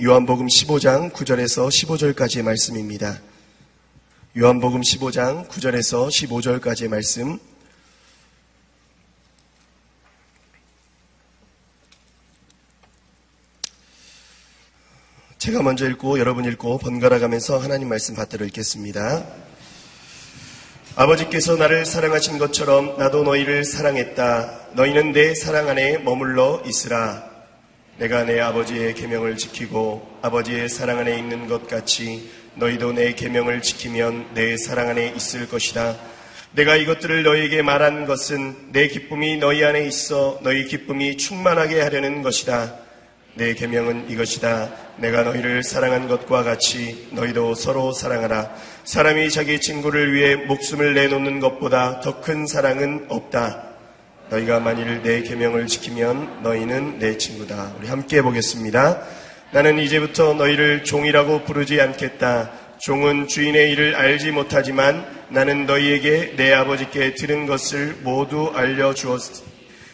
요한복음 15장 9절에서 15절까지의 말씀입니다. 요한복음 15장 9절에서 15절까지의 말씀. 제가 먼저 읽고 여러분 읽고 번갈아 가면서 하나님 말씀 받들어 읽겠습니다. 아버지께서 나를 사랑하신 것처럼 나도 너희를 사랑했다. 너희는 내 사랑 안에 머물러 있으라. 내가 내 아버지의 계명을 지키고 아버지의 사랑 안에 있는 것 같이 너희도 내 계명을 지키면 내 사랑 안에 있을 것이다. 내가 이것들을 너희에게 말한 것은 내 기쁨이 너희 안에 있어 너희 기쁨이 충만하게 하려는 것이다. 내 계명은 이것이다. 내가 너희를 사랑한 것과 같이 너희도 서로 사랑하라. 사람이 자기 친구를 위해 목숨을 내놓는 것보다 더 큰 사랑은 없다. 너희가 만일 내 계명을 지키면 너희는 내 친구다. 우리 함께 보겠습니다. 나는 이제부터 너희를 종이라고 부르지 않겠다. 종은 주인의 일을 알지 못하지만 나는 너희에게 내 아버지께 들은 것을 모두 알려주었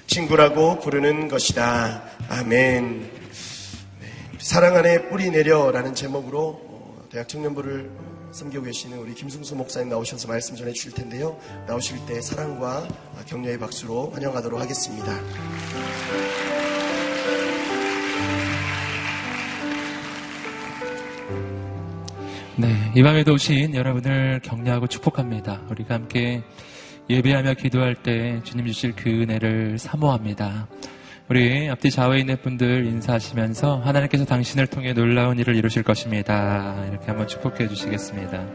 친구라고 부르는 것이다. 아멘. 네, 사랑 안에 뿌리 내려라는 제목으로 어, 대학 청년부를 섬기고 계시는 우리 김승수 목사님 나오셔서 말씀 전해 주실 텐데요. 나오실 때 사랑과 격려의 박수로 환영하도록 하겠습니다. 네, 이 밤에도 오신 여러분을 격려하고 축복합니다. 우리가 함께 예배하며 기도할 때 주님 주실 그 은혜를 사모합니다. 우리 앞뒤 좌우에 있는 분들 인사하시면서 하나님께서 당신을 통해 놀라운 일을 이루실 것입니다. 이렇게 한번 축복해 주시겠습니다.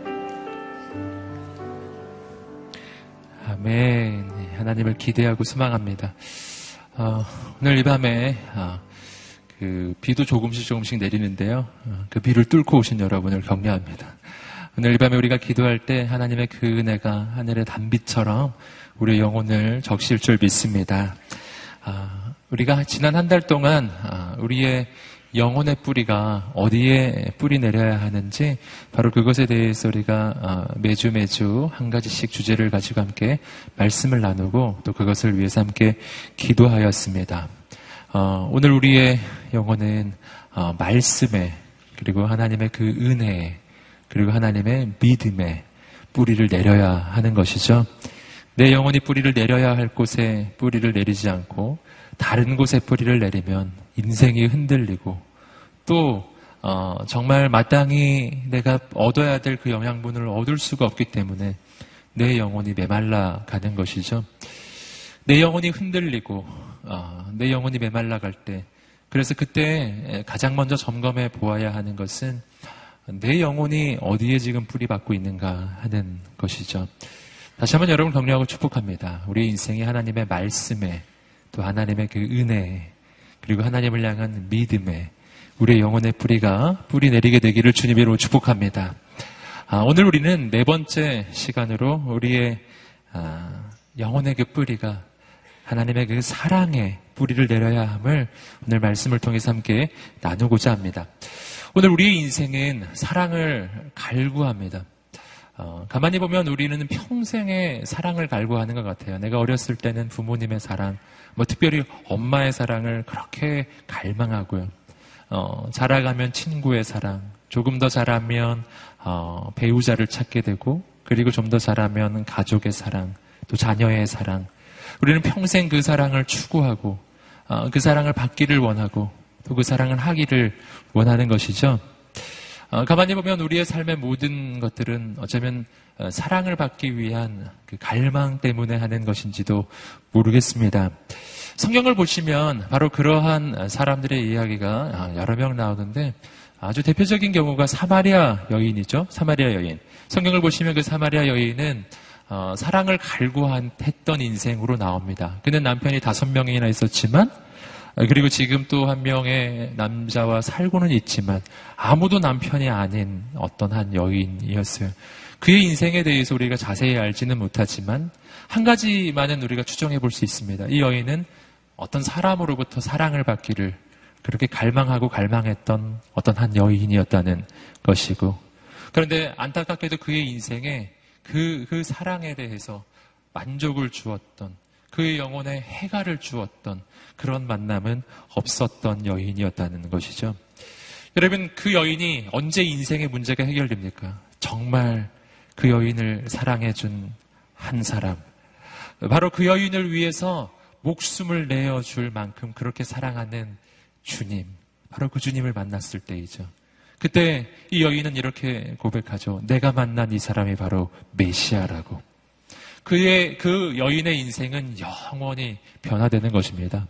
아멘. 하나님을 기대하고 소망합니다. 어, 오늘 이 밤에 어, 그 비도 조금씩 조금씩 내리는데요. 어, 그 비를 뚫고 오신 여러분을 격려합니다. 오늘 이 밤에 우리가 기도할 때 하나님의 그 은혜가 하늘의 단비처럼 우리의 영혼을 적실 줄 믿습니다. 아, 우리가 지난 한 달 동안 아, 우리의 영혼의 뿌리가 어디에 뿌리 내려야 하는지 바로 그것에 대해서 우리가 아, 매주 매주 한 가지씩 주제를 가지고 함께 말씀을 나누고 또 그것을 위해서 함께 기도하였습니다. 어, 오늘 우리의 영혼은 어, 말씀에 그리고 하나님의 그 은혜에 그리고 하나님의 믿음에 뿌리를 내려야 하는 것이죠. 내 영혼이 뿌리를 내려야 할 곳에 뿌리를 내리지 않고 다른 곳에 뿌리를 내리면 인생이 흔들리고 또 어, 정말 마땅히 내가 얻어야 될 그 영양분을 얻을 수가 없기 때문에 내 영혼이 메말라 가는 것이죠. 내 영혼이 흔들리고 어, 내 영혼이 메말라 갈 때, 그래서 그때 가장 먼저 점검해 보아야 하는 것은 내 영혼이 어디에 지금 뿌리 받고 있는가 하는 것이죠. 다시 한번 여러분 격려하고 축복합니다. 우리 인생이 하나님의 말씀에 또 하나님의 그 은혜 그리고 하나님을 향한 믿음에 우리의 영혼의 뿌리가 뿌리 내리게 되기를 주님으로 축복합니다. 아, 오늘 우리는 네 번째 시간으로 우리의 아, 영혼의 그 뿌리가 하나님의 그 사랑의 뿌리를 내려야 함을 오늘 말씀을 통해서 함께 나누고자 합니다. 오늘 우리의 인생은 사랑을 갈구합니다. 어, 가만히 보면 우리는 평생의 사랑을 갈구하는 것 같아요. 내가 어렸을 때는 부모님의 사랑, 뭐 특별히 엄마의 사랑을 그렇게 갈망하고요. 어, 자라가면 친구의 사랑, 조금 더 자라면 어, 배우자를 찾게 되고, 그리고 좀 더 자라면 가족의 사랑, 또 자녀의 사랑, 우리는 평생 그 사랑을 추구하고 어, 그 사랑을 받기를 원하고 또 그 사랑을 하기를 원하는 것이죠. 어, 가만히 보면 우리의 삶의 모든 것들은 어쩌면 어, 사랑을 받기 위한 그 갈망 때문에 하는 것인지도 모르겠습니다. 성경을 보시면 바로 그러한 사람들의 이야기가 여러 명 나오는데 아주 대표적인 경우가 사마리아 여인이죠. 사마리아 여인. 성경을 보시면 그 사마리아 여인은 어, 사랑을 갈구했던 인생으로 나옵니다. 그는 남편이 다섯 명이나 있었지만 어, 그리고 지금 또 한 명의 남자와 살고는 있지만 아무도 남편이 아닌 어떤 한 여인이었어요. 그의 인생에 대해서 우리가 자세히 알지는 못하지만 한 가지만은 우리가 추정해 볼 수 있습니다. 이 여인은 어떤 사람으로부터 사랑을 받기를 그렇게 갈망하고 갈망했던 어떤 한 여인이었다는 것이고 그런데 안타깝게도 그의 인생에 그, 그 사랑에 대해서 만족을 주었던 그의 영혼에 해가를 주었던 그런 만남은 없었던 여인이었다는 것이죠. 여러분, 그 여인이 언제 인생의 문제가 해결됩니까? 정말 그 여인을 사랑해준 한 사람. 바로 그 여인을 위해서 목숨을 내어줄 만큼 그렇게 사랑하는 주님. 바로 그 주님을 만났을 때이죠. 그때 이 여인은 이렇게 고백하죠. 내가 만난 이 사람이 바로 메시아라고. 그의, 그 여인의 인생은 영원히 변화되는 것입니다.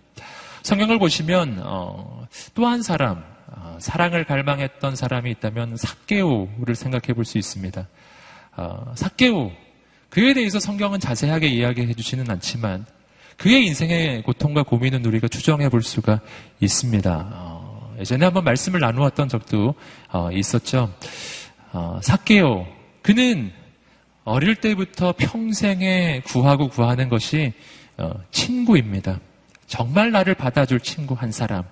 성경을 보시면, 어, 또 한 사람, 어, 사랑을 갈망했던 사람이 있다면 사케오를 생각해 볼 수 있습니다. 어, 사케오, 그에 대해서 성경은 자세하게 이야기해 주지는 않지만 그의 인생의 고통과 고민은 우리가 추정해 볼 수가 있습니다. 어, 예전에 한번 말씀을 나누었던 적도 어, 있었죠. 어, 사케오, 그는 어릴 때부터 평생에 구하고 구하는 것이 어, 친구입니다. 정말 나를 받아줄 친구 한 사람,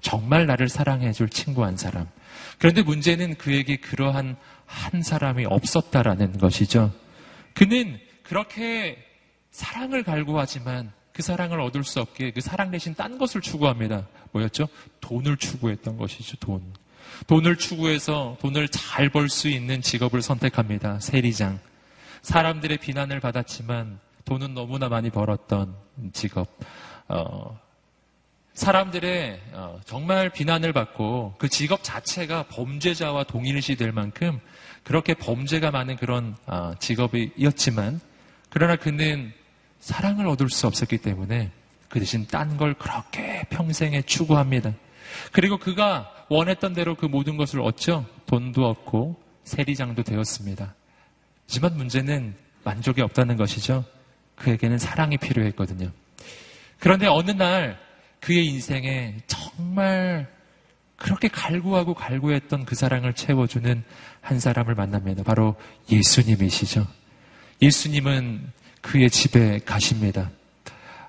정말 나를 사랑해줄 친구 한 사람. 그런데 문제는 그에게 그러한 한 사람이 없었다라는 것이죠. 그는 그렇게 사랑을 갈구하지만 그 사랑을 얻을 수 없게 그 사랑 대신 딴 것을 추구합니다. 뭐였죠? 돈을 추구했던 것이죠, 돈. 돈을 추구해서 돈을 잘 벌 수 있는 직업을 선택합니다. 세리장. 사람들의 비난을 받았지만 돈은 너무나 많이 벌었던 직업. 어, 사람들의 어, 정말 비난을 받고 그 직업 자체가 범죄자와 동일시 될 만큼 그렇게 범죄가 많은 그런 어, 직업이었지만 그러나 그는 사랑을 얻을 수 없었기 때문에 그 대신 딴 걸 그렇게 평생에 추구합니다. 그리고 그가 원했던 대로 그 모든 것을 얻죠. 돈도 얻고 세리장도 되었습니다. 하지만 문제는 만족이 없다는 것이죠. 그에게는 사랑이 필요했거든요. 그런데 어느 날 그의 인생에 정말 그렇게 갈구하고 갈구했던 그 사랑을 채워주는 한 사람을 만납니다. 바로 예수님이시죠. 예수님은 그의 집에 가십니다.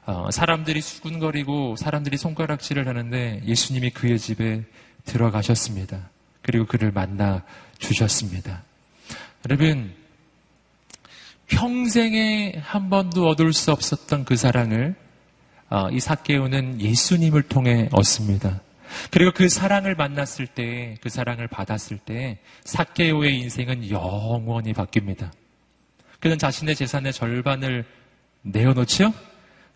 어, 사람들이 수군거리고 사람들이 손가락질을 하는데 예수님이 그의 집에 들어가셨습니다. 그리고 그를 만나 주셨습니다. 여러분, 평생에 한 번도 얻을 수 없었던 그 사랑을 어, 이 사케오는 예수님을 통해 얻습니다. 그리고 그 사랑을 만났을 때, 그 사랑을 받았을 때, 사케오의 인생은 영원히 바뀝니다. 그는 자신의 재산의 절반을 내어놓죠?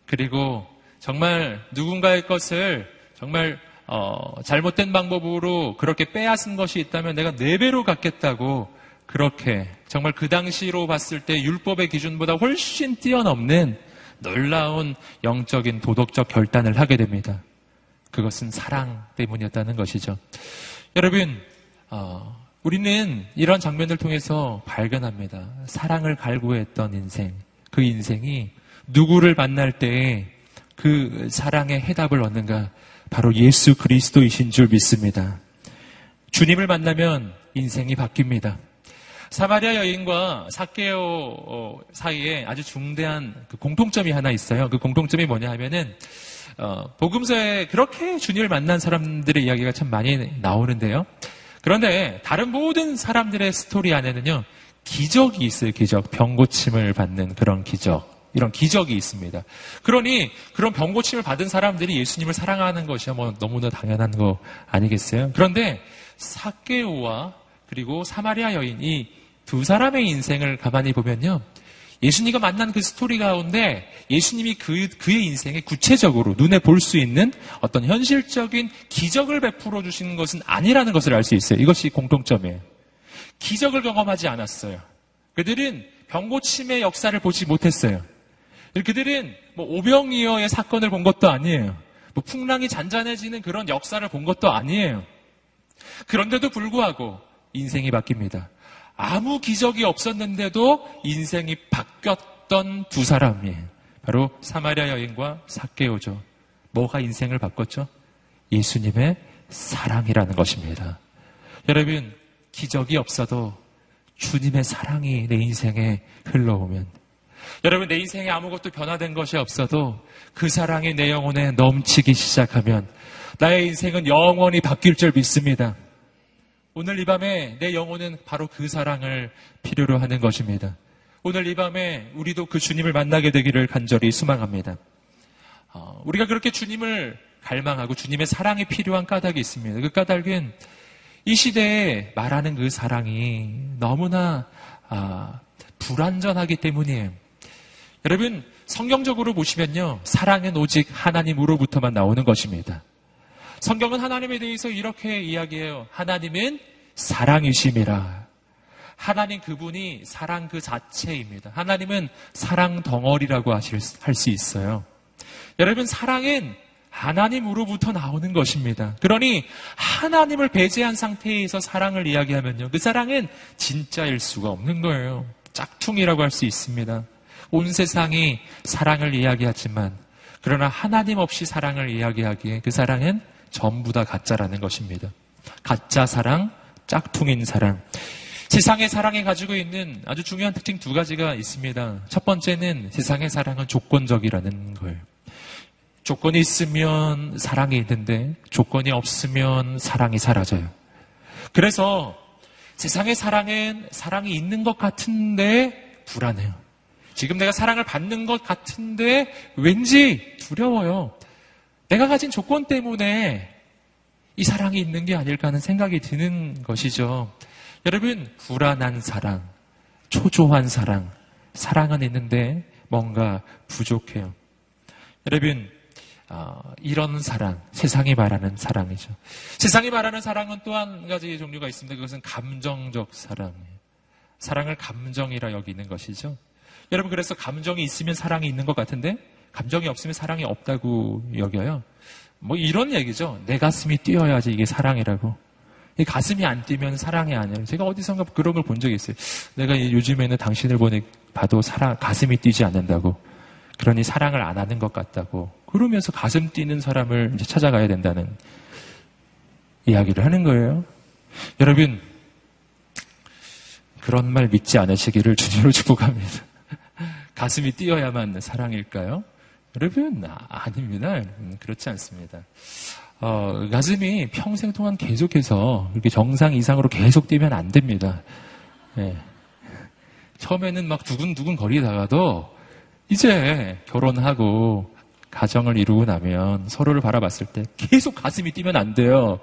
그리고 정말 누군가의 것을 정말 어, 잘못된 방법으로 그렇게 빼앗은 것이 있다면 내가 네 배로 갚겠다고 그렇게 정말 그 당시로 봤을 때 율법의 기준보다 훨씬 뛰어넘는 놀라운 영적인 도덕적 결단을 하게 됩니다. 그것은 사랑 때문이었다는 것이죠. 여러분, 어, 우리는 이런 장면을 통해서 발견합니다. 사랑을 갈구했던 인생, 그 인생이 누구를 만날 때에 그 사랑의 해답을 얻는가? 바로 예수 그리스도이신 줄 믿습니다. 주님을 만나면 인생이 바뀝니다. 사마리아 여인과 사케오 어, 사이에 아주 중대한 그 공통점이 하나 있어요. 그 공통점이 뭐냐 하면은 어, 복음서에 그렇게 주님을 만난 사람들의 이야기가 참 많이 나오는데요. 그런데 다른 모든 사람들의 스토리 안에는요, 기적이 있어요, 기적. 병 고침을 받는 그런 기적. 이런 기적이 있습니다. 그러니 그런 병 고침을 받은 사람들이 예수님을 사랑하는 것이야 뭐 너무나 당연한 거 아니겠어요? 그런데 사케오와 그리고 사마리아 여인이 두 사람의 인생을 가만히 보면요. 예수님과 만난 그 스토리 가운데 예수님이 그, 그의 인생에 구체적으로 눈에 볼 수 있는 어떤 현실적인 기적을 베풀어 주시는 것은 아니라는 것을 알 수 있어요. 이것이 공통점이에요. 기적을 경험하지 않았어요. 그들은 병고침의 역사를 보지 못했어요. 그들은 뭐 오병이어의 사건을 본 것도 아니에요. 뭐 풍랑이 잔잔해지는 그런 역사를 본 것도 아니에요. 그런데도 불구하고 인생이 바뀝니다. 아무 기적이 없었는데도 인생이 바뀌었던 두 사람이에요. 바로 사마리아 여인과 사케오죠. 뭐가 인생을 바꿨죠? 예수님의 사랑이라는 것입니다. 여러분, 기적이 없어도 주님의 사랑이 내 인생에 흘러오면 여러분, 내 인생에 아무것도 변화된 것이 없어도 그 사랑이 내 영혼에 넘치기 시작하면 나의 인생은 영원히 바뀔 줄 믿습니다. 오늘 이 밤에 내 영혼은 바로 그 사랑을 필요로 하는 것입니다. 오늘 이 밤에 우리도 그 주님을 만나게 되기를 간절히 소망합니다. 어, 우리가 그렇게 주님을 갈망하고 주님의 사랑이 필요한 까닭이 있습니다. 그 까닭은 이 시대에 말하는 그 사랑이 너무나 아, 불완전하기 때문이에요. 여러분 성경적으로 보시면요 사랑은 오직 하나님으로부터만 나오는 것입니다. 성경은 하나님에 대해서 이렇게 이야기해요. 하나님은 사랑이심이라. 하나님 그분이 사랑 그 자체입니다. 하나님은 사랑 덩어리라고 할 수 있어요. 여러분 사랑은 하나님으로부터 나오는 것입니다. 그러니 하나님을 배제한 상태에서 사랑을 이야기하면요. 그 사랑은 진짜일 수가 없는 거예요. 짝퉁이라고 할 수 있습니다. 온 세상이 사랑을 이야기하지만 그러나 하나님 없이 사랑을 이야기하기에 그 사랑은 전부 다 가짜라는 것입니다. 가짜 사랑, 짝퉁인 사랑. 세상의 사랑이 가지고 있는 아주 중요한 특징 두 가지가 있습니다. 첫 번째는 세상의 사랑은 조건적이라는 거예요. 조건이 있으면 사랑이 있는데 조건이 없으면 사랑이 사라져요. 그래서 세상의 사랑은 사랑이 있는 것 같은데 불안해요. 지금 내가 사랑을 받는 것 같은데 왠지 두려워요. 내가 가진 조건 때문에 이 사랑이 있는 게 아닐까 하는 생각이 드는 것이죠. 여러분, 불안한 사랑, 초조한 사랑, 사랑은 있는데 뭔가 부족해요. 여러분, 어, 이런 사랑, 세상이 말하는 사랑이죠. 세상이 말하는 사랑은 또 한 가지 종류가 있습니다. 그것은 감정적 사랑이에요. 사랑을 감정이라 여기는 것이죠. 여러분, 그래서 감정이 있으면 사랑이 있는 것 같은데, 감정이 없으면 사랑이 없다고 여겨요. 뭐 이런 얘기죠. 내 가슴이 뛰어야지 이게 사랑이라고. 이 가슴이 안 뛰면 사랑이 아니에요. 제가 어디선가 그런 걸 본 적이 있어요. 내가 요즘에는 당신을 보니 봐도 사랑, 가슴이 뛰지 않는다고. 그러니 사랑을 안 하는 것 같다고. 그러면서 가슴 뛰는 사람을 이제 찾아가야 된다는 이야기를 하는 거예요. 여러분, 그런 말 믿지 않으시기를 주님으로 축복합니다. 가슴이 뛰어야만 사랑일까요? 여러분, 아, 닙니다 그렇지 않습니다. 어, 가슴이 평생 동안 계속해서 이렇게 정상 이상으로 계속 뛰면 안 됩니다. 네. 처음에는 막 두근두근 거리다가도 이제 결혼하고 가정을 이루고 나면 서로를 바라봤을 때 계속 가슴이 뛰면 안 돼요.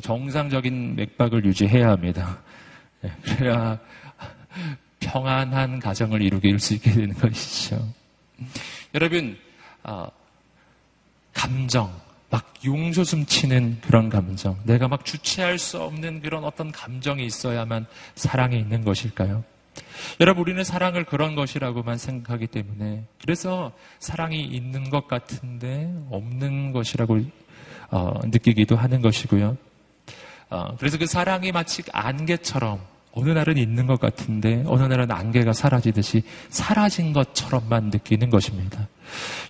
정상적인 맥박을 유지해야 합니다. 네, 그래야 평안한 가정을 이루게 수 있게 되는 것이죠. 여러분, 어, 감정, 막 용솟음 치는 그런 감정, 내가 막 주체할 수 없는 그런 어떤 감정이 있어야만 사랑이 있는 것일까요? 여러분, 우리는 사랑을 그런 것이라고만 생각하기 때문에, 그래서 사랑이 있는 것 같은데 없는 것이라고 어, 느끼기도 하는 것이고요. 어, 그래서 그 사랑이 마치 안개처럼 어느 날은 있는 것 같은데 어느 날은 안개가 사라지듯이 사라진 것처럼만 느끼는 것입니다.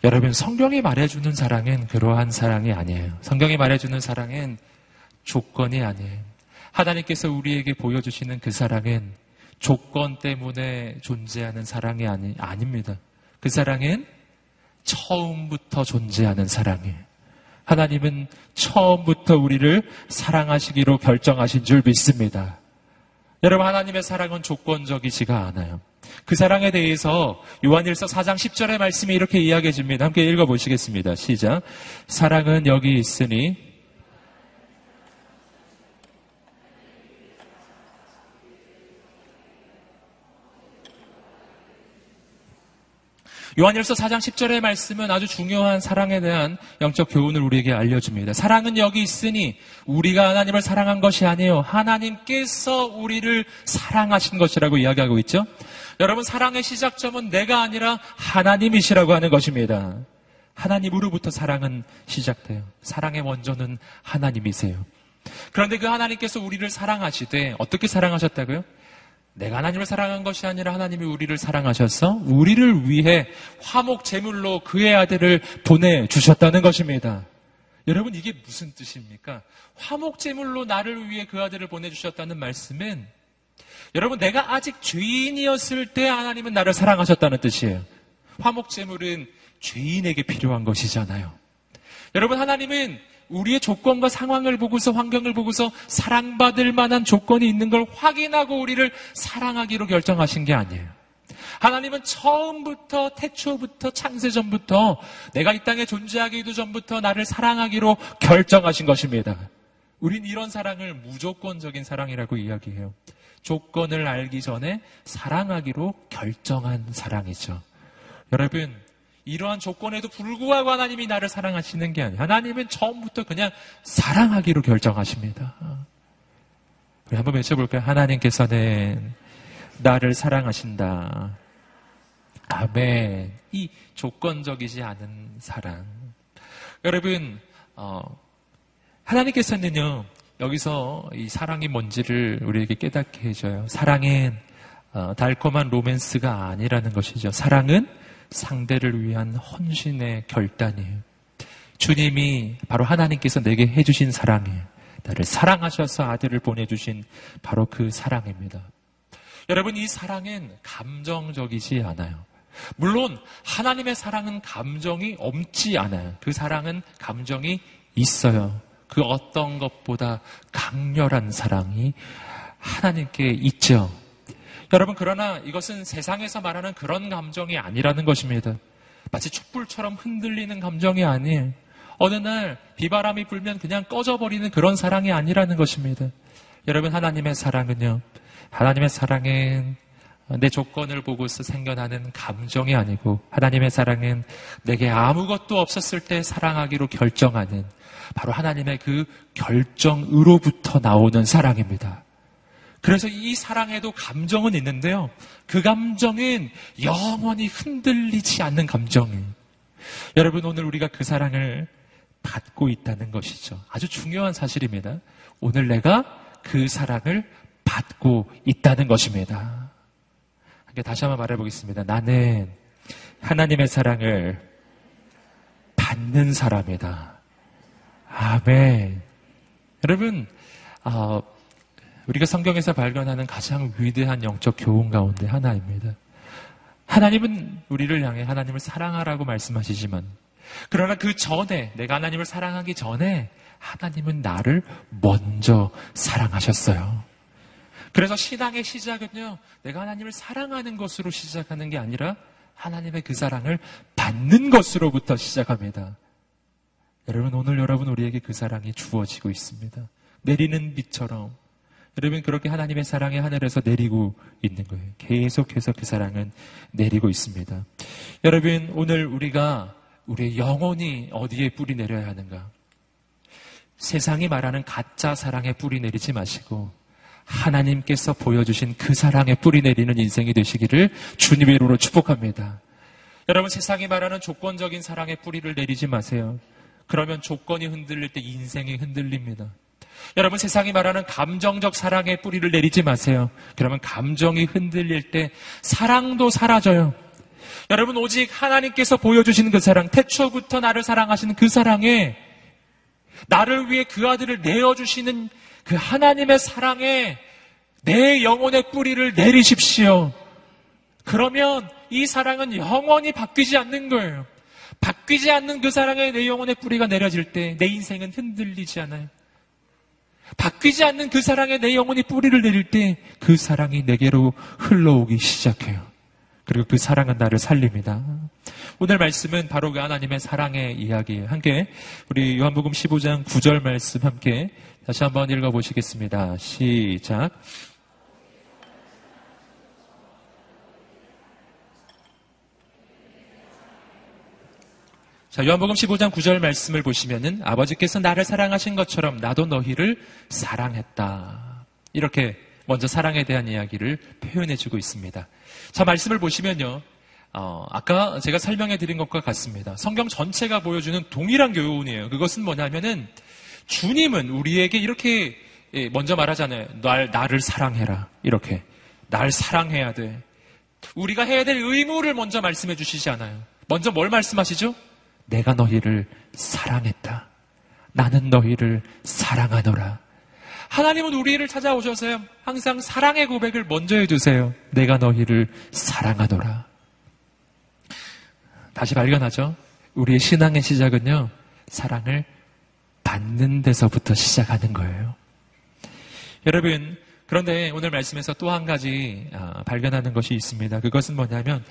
여러분, 성경이 말해주는 사랑은 그러한 사랑이 아니에요. 성경이 말해주는 사랑은 조건이 아니에요. 하나님께서 우리에게 보여주시는 그 사랑은 조건 때문에 존재하는 사랑이 아니, 아닙니다. 그 사랑은 처음부터 존재하는 사랑이에요. 하나님은 처음부터 우리를 사랑하시기로 결정하신 줄 믿습니다. 여러분, 하나님의 사랑은 조건적이지가 않아요. 그 사랑에 대해서 요한일서 4장 10절의 말씀이 이렇게 이야기해 줍니다. 함께 읽어 보시겠습니다. 시작. 사랑은 여기 있으니 요한일서 4장 10절의 말씀은 아주 중요한 사랑에 대한 영적 교훈을 우리에게 알려줍니다. 사랑은 여기 있으니 우리가 하나님을 사랑한 것이 아니에요. 하나님께서 우리를 사랑하신 것이라고 이야기하고 있죠. 여러분 사랑의 시작점은 내가 아니라 하나님이시라고 하는 것입니다. 하나님으로부터 사랑은 시작돼요. 사랑의 원조는 하나님이세요. 그런데 그 하나님께서 우리를 사랑하시되 어떻게 사랑하셨다고요? 내가 하나님을 사랑한 것이 아니라 하나님이 우리를 사랑하셔서 우리를 위해 화목 제물로 그의 아들을 보내 주셨다는 것입니다. 여러분 이게 무슨 뜻입니까? 화목 제물로 나를 위해 그 아들을 보내 주셨다는 말씀은 여러분 내가 아직 죄인이었을 때 하나님은 나를 사랑하셨다는 뜻이에요. 화목 제물은 죄인에게 필요한 것이잖아요. 여러분 하나님은 우리의 조건과 상황을 보고서 환경을 보고서 사랑받을 만한 조건이 있는 걸 확인하고 우리를 사랑하기로 결정하신 게 아니에요. 하나님은 처음부터 태초부터 창세전부터 내가 이 땅에 존재하기도 전부터 나를 사랑하기로 결정하신 것입니다. 우린 이런 사랑을 무조건적인 사랑이라고 이야기해요. 조건을 알기 전에 사랑하기로 결정한 사랑이죠. 여러분, 이러한 조건에도 불구하고 하나님이 나를 사랑하시는 게 아니에요. 하나님은 처음부터 그냥 사랑하기로 결정하십니다. 우리 한번 외쳐볼까요? 하나님께서는 나를 사랑하신다. 아멘. 이 조건적이지 않은 사랑. 여러분, 어, 하나님께서는요, 여기서 이 사랑이 뭔지를 우리에게 깨닫게 해줘요. 사랑은 어, 달콤한 로맨스가 아니라는 것이죠. 사랑은 상대를 위한 헌신의 결단이에요. 주님이 바로 하나님께서 내게 해주신 사랑이에요. 나를 사랑하셔서 아들을 보내주신 바로 그 사랑입니다. 여러분, 이 사랑은 감정적이지 않아요. 물론, 하나님의 사랑은 감정이 없지 않아요. 그 사랑은 감정이 있어요. 그 어떤 것보다 강렬한 사랑이 하나님께 있죠. 여러분, 그러나 이것은 세상에서 말하는 그런 감정이 아니라는 것입니다. 마치 촛불처럼 흔들리는 감정이 아니에요. 어느 날 비바람이 불면 그냥 꺼져버리는 그런 사랑이 아니라는 것입니다. 여러분, 하나님의 사랑은요, 하나님의 사랑은 내 조건을 보고서 생겨나는 감정이 아니고, 하나님의 사랑은 내게 아무것도 없었을 때 사랑하기로 결정하는 바로 하나님의 그 결정으로부터 나오는 사랑입니다. 그래서 이 사랑에도 감정은 있는데요. 그 감정은 영원히 흔들리지 않는 감정이에요. 여러분, 오늘 우리가 그 사랑을 받고 있다는 것이죠. 아주 중요한 사실입니다. 오늘 내가 그 사랑을 받고 있다는 것입니다. 다시 한번 말해보겠습니다. 나는 하나님의 사랑을 받는 사람이다. 아멘. 여러분, 어, 우리가 성경에서 발견하는 가장 위대한 영적 교훈 가운데 하나입니다. 하나님은 우리를 향해 하나님을 사랑하라고 말씀하시지만, 그러나 그 전에, 내가 하나님을 사랑하기 전에, 하나님은 나를 먼저 사랑하셨어요. 그래서 신앙의 시작은요, 내가 하나님을 사랑하는 것으로 시작하는 게 아니라, 하나님의 그 사랑을 받는 것으로부터 시작합니다. 여러분, 오늘 여러분 우리에게 그 사랑이 주어지고 있습니다. 내리는 빛처럼 여러분 그렇게 하나님의 사랑이 하늘에서 내리고 있는 거예요. 계속해서 그 사랑은 내리고 있습니다. 여러분 오늘 우리가 우리의 영혼이 어디에 뿌리 내려야 하는가? 세상이 말하는 가짜 사랑에 뿌리 내리지 마시고 하나님께서 보여주신 그 사랑에 뿌리 내리는 인생이 되시기를 주님의 이름으로 축복합니다. 여러분 세상이 말하는 조건적인 사랑에 뿌리를 내리지 마세요. 그러면 조건이 흔들릴 때 인생이 흔들립니다. 여러분 세상이 말하는 감정적 사랑의 뿌리를 내리지 마세요. 그러면 감정이 흔들릴 때 사랑도 사라져요. 여러분 오직 하나님께서 보여주시는 그 사랑, 태초부터 나를 사랑하시는 그 사랑에 나를 위해 그 아들을 내어주시는 그 하나님의 사랑에 내 영혼의 뿌리를 내리십시오. 그러면 이 사랑은 영원히 바뀌지 않는 거예요. 바뀌지 않는 그 사랑에 내 영혼의 뿌리가 내려질 때 내 인생은 흔들리지 않아요. 바뀌지 않는 그 사랑에 내 영혼이 뿌리를 내릴 때 그 사랑이 내게로 흘러오기 시작해요. 그리고 그 사랑은 나를 살립니다. 오늘 말씀은 바로 그 하나님의 사랑의 이야기예요. 함께 우리 요한복음 15장 9절 말씀 함께 다시 한번 읽어보시겠습니다. 시작. 자, 요한복음 15장 9절 말씀을 보시면은 아버지께서 나를 사랑하신 것처럼 나도 너희를 사랑했다. 이렇게 먼저 사랑에 대한 이야기를 표현해 주고 있습니다. 자, 말씀을 보시면요. 어, 아까 제가 설명해 드린 것과 같습니다. 성경 전체가 보여주는 동일한 교훈이에요. 그것은 뭐냐면은 주님은 우리에게 이렇게 예, 먼저 말하잖아요. 날, 나를 사랑해라. 이렇게. 날 사랑해야 돼. 우리가 해야 될 의무를 먼저 말씀해 주시지 않아요. 먼저 뭘 말씀하시죠? 내가 너희를 사랑했다. 나는 너희를 사랑하노라. 하나님은 우리를 찾아오셔서요. 항상 사랑의 고백을 먼저 해주세요. 내가 너희를 사랑하노라. 다시 발견하죠? 우리의 신앙의 시작은요. 사랑을 받는 데서부터 시작하는 거예요. 여러분, 그런데 오늘 말씀에서 또 한 가지 아, 발견하는 것이 있습니다. 그것은 뭐냐면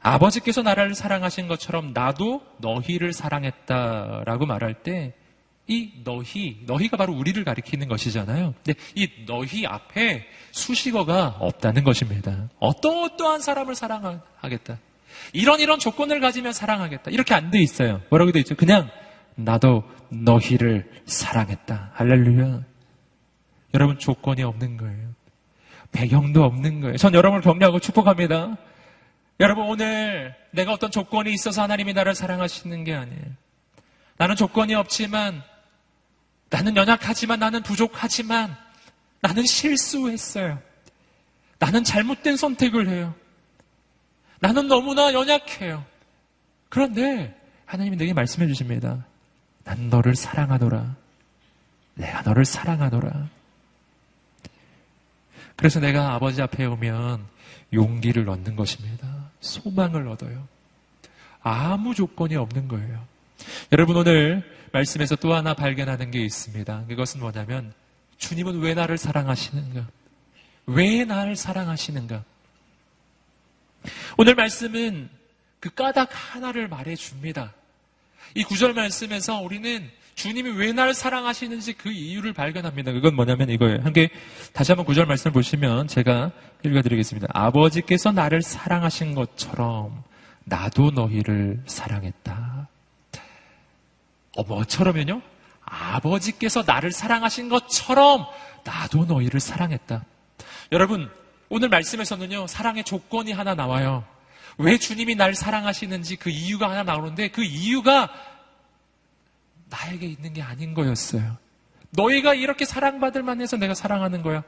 아버지께서 나를 사랑하신 것처럼 나도 너희를 사랑했다라고 말할 때 이 너희, 너희가 바로 우리를 가리키는 것이잖아요. 근데 이 너희 앞에 수식어가 없다는 것입니다. 어떠어떠한 사람을 사랑하겠다. 이런 이런 조건을 가지면 사랑하겠다. 이렇게 안 돼 있어요. 뭐라고 돼 있죠? 그냥 나도 너희를 사랑했다. 할렐루야. 여러분 조건이 없는 거예요. 배경도 없는 거예요. 전 여러분을 격려하고 축복합니다. 여러분 오늘 내가 어떤 조건이 있어서 하나님이 나를 사랑하시는 게 아니에요. 나는 조건이 없지만 나는 연약하지만 나는 부족하지만 나는 실수했어요. 나는 잘못된 선택을 해요. 나는 너무나 연약해요. 그런데 하나님이 내게 말씀해 주십니다. 난 너를 사랑하노라. 내가 너를 사랑하노라. 그래서 내가 아버지 앞에 오면 용기를 얻는 것입니다. 소망을 얻어요. 아무 조건이 없는 거예요. 여러분 오늘 말씀에서 또 하나 발견하는 게 있습니다. 그것은 뭐냐면 주님은 왜 나를 사랑하시는가? 왜 나를 사랑하시는가? 오늘 말씀은 그 까닭 하나를 말해 줍니다. 이 구절 말씀에서 우리는 주님이 왜 나를 사랑하시는지 그 이유를 발견합니다. 그건 뭐냐면 이거예요. 한개 다시 한번 구절 말씀을 보시면 제가 읽어드리겠습니다. 아버지께서 나를 사랑하신 것처럼 나도 너희를 사랑했다. 어, 뭐처럼요? 아버지께서 나를 사랑하신 것처럼 나도 너희를 사랑했다. 여러분, 오늘 말씀에서는요, 사랑의 조건이 하나 나와요. 왜 주님이 날 사랑하시는지 그 이유가 하나 나오는데 그 이유가 나에게 있는 게 아닌 거였어요. 너희가 이렇게 사랑받을 만해서 내가 사랑하는 거야.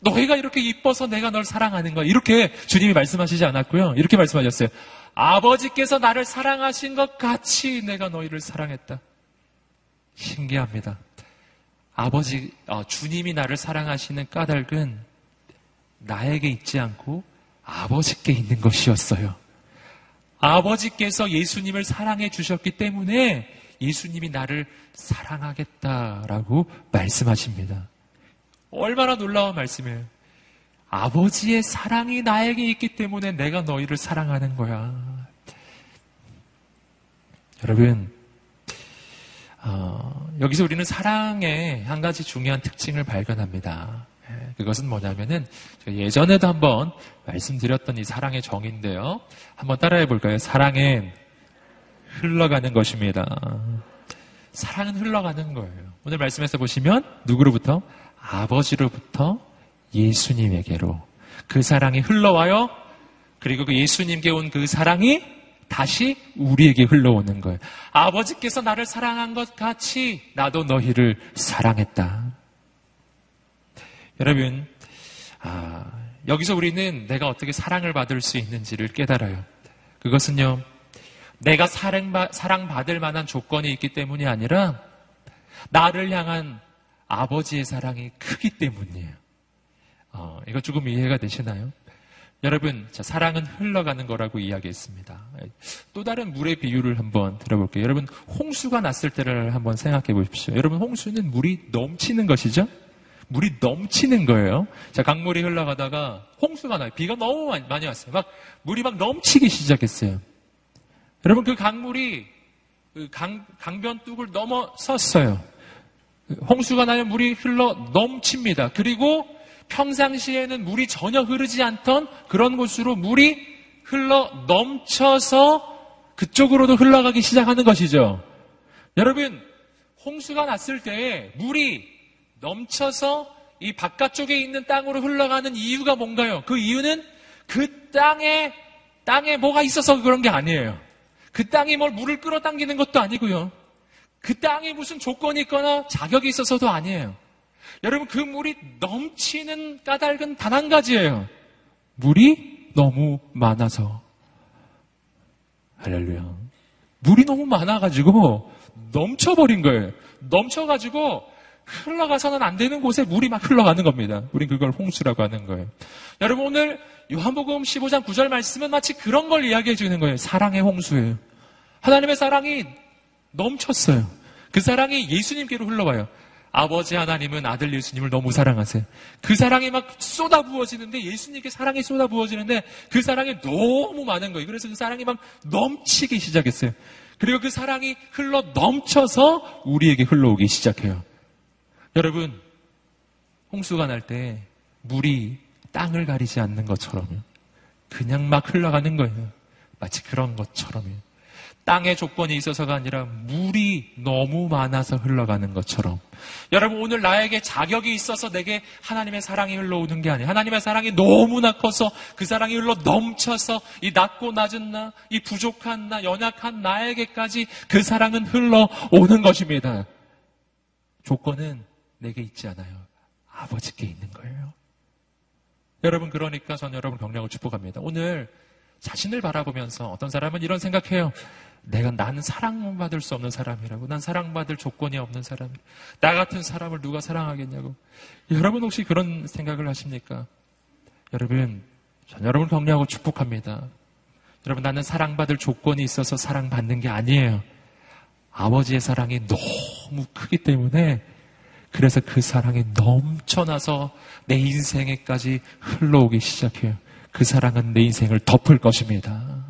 너희가 이렇게 이뻐서 내가 널 사랑하는 거야. 이렇게 주님이 말씀하시지 않았고요. 이렇게 말씀하셨어요. 아버지께서 나를 사랑하신 것 같이 내가 너희를 사랑했다. 신기합니다. 아버지, 어, 주님이 나를 사랑하시는 까닭은 나에게 있지 않고 아버지께 있는 것이었어요. 아버지께서 예수님을 사랑해 주셨기 때문에 예수님이 나를 사랑하겠다라고 말씀하십니다. 얼마나 놀라운 말씀이에요. 아버지의 사랑이 나에게 있기 때문에 내가 너희를 사랑하는 거야. 여러분, 어, 여기서 우리는 사랑의 한 가지 중요한 특징을 발견합니다. 예, 그것은 뭐냐면은 예전에도 한번 말씀드렸던 이 사랑의 정인데요. 한번 따라해 볼까요? 사랑은 흘러가는 것입니다. 사랑은 흘러가는 거예요. 오늘 말씀에서 보시면 누구로부터? 아버지로부터 예수님에게로 그 사랑이 흘러와요. 그리고 그 예수님께 온 그 사랑이 다시 우리에게 흘러오는 거예요. 아버지께서 나를 사랑한 것 같이 나도 너희를 사랑했다. 여러분, 아, 여기서 우리는 내가 어떻게 사랑을 받을 수 있는지를 깨달아요. 그것은요, 내가 사랑받을 만한 조건이 있기 때문이 아니라 나를 향한 아버지의 사랑이 크기 때문이에요. 어, 이거 조금 이해가 되시나요? 여러분, 자, 사랑은 흘러가는 거라고 이야기했습니다. 또 다른 물의 비유를 한번 들어볼게요. 여러분, 홍수가 났을 때를 한번 생각해 보십시오. 여러분, 홍수는 물이 넘치는 것이죠? 물이 넘치는 거예요. 자, 강물이 흘러가다가 홍수가 나요. 비가 너무 많이 왔어요. 막, 물이 막 넘치기 시작했어요. 여러분 그 강물이 그 강, 강변 뚝을 넘어섰어요. 홍수가 나면 물이 흘러 넘칩니다. 그리고 평상시에는 물이 전혀 흐르지 않던 그런 곳으로 물이 흘러 넘쳐서 그쪽으로도 흘러가기 시작하는 것이죠. 여러분, 홍수가 났을 때 물이 넘쳐서 이 바깥쪽에 있는 땅으로 흘러가는 이유가 뭔가요? 그 이유는 그 땅에, 땅에 뭐가 있어서 그런 게 아니에요. 그 땅이 뭘 물을 끌어당기는 것도 아니고요. 그 땅에 무슨 조건이 있거나 자격이 있어서도 아니에요. 여러분, 그 물이 넘치는 까닭은 단 한 가지예요. 물이 너무 많아서. 할렐루야. 물이 너무 많아가지고 넘쳐버린 거예요. 넘쳐가지고 흘러가서는 안 되는 곳에 물이 막 흘러가는 겁니다. 우린 그걸 홍수라고 하는 거예요. 여러분 오늘 요한복음 15장 9절 말씀은 마치 그런 걸 이야기해 주는 거예요. 사랑의 홍수예요. 하나님의 사랑이 넘쳤어요. 그 사랑이 예수님께로 흘러와요. 아버지 하나님은 아들 예수님을 너무 사랑하세요. 그 사랑이 막 쏟아 부어지는데 예수님께 사랑이 쏟아 부어지는데 그 사랑이 너무 많은 거예요. 그래서 그 사랑이 막 넘치기 시작했어요. 그리고 그 사랑이 흘러 넘쳐서 우리에게 흘러오기 시작해요. 여러분, 홍수가 날 때 물이 땅을 가리지 않는 것처럼요. 그냥 막 흘러가는 거예요. 마치 그런 것처럼요. 땅의 조건이 있어서가 아니라 물이 너무 많아서 흘러가는 것처럼. 여러분, 오늘 나에게 자격이 있어서 내게 하나님의 사랑이 흘러오는 게 아니에요. 하나님의 사랑이 너무나 커서 그 사랑이 흘러 넘쳐서 이 낮고 낮은 나, 이 부족한 나, 연약한 나에게까지 그 사랑은 흘러오는 것입니다. 조건은 내게 있지 않아요. 아버지께 있는 거예요. 여러분, 그러니까 전 여러분 경력을 축복합니다. 오늘 자신을 바라보면서 어떤 사람은 이런 생각해요. 내가 나는 사랑받을 수 없는 사람이라고. 난 사랑받을 조건이 없는 사람. 나 같은 사람을 누가 사랑하겠냐고. 여러분 혹시 그런 생각을 하십니까? 여러분, 전 여러분 격려하고 축복합니다. 여러분 나는 사랑받을 조건이 있어서 사랑받는 게 아니에요. 아버지의 사랑이 너무 크기 때문에 그래서 그 사랑이 넘쳐나서 내 인생에까지 흘러오기 시작해요. 그 사랑은 내 인생을 덮을 것입니다.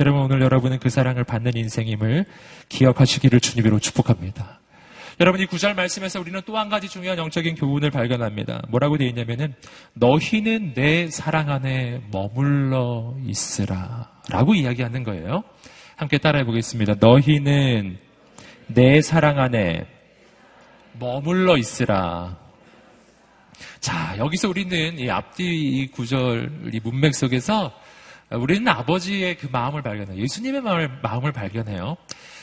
여러분 오늘 여러분은 그 사랑을 받는 인생임을 기억하시기를 주님으로 축복합니다. 여러분 이 구절 말씀에서 우리는 또 한 가지 중요한 영적인 교훈을 발견합니다. 뭐라고 되어 있냐면은 너희는 내 사랑 안에 머물러 있으라 라고 이야기하는 거예요. 함께 따라해 보겠습니다. 너희는 내 사랑 안에 머물러 있으라. 자, 여기서 우리는 이 앞뒤 이 구절, 이 문맥 속에서 우리는 아버지의 그 마음을 발견해요. 예수님의 마음을, 마음을 발견해요.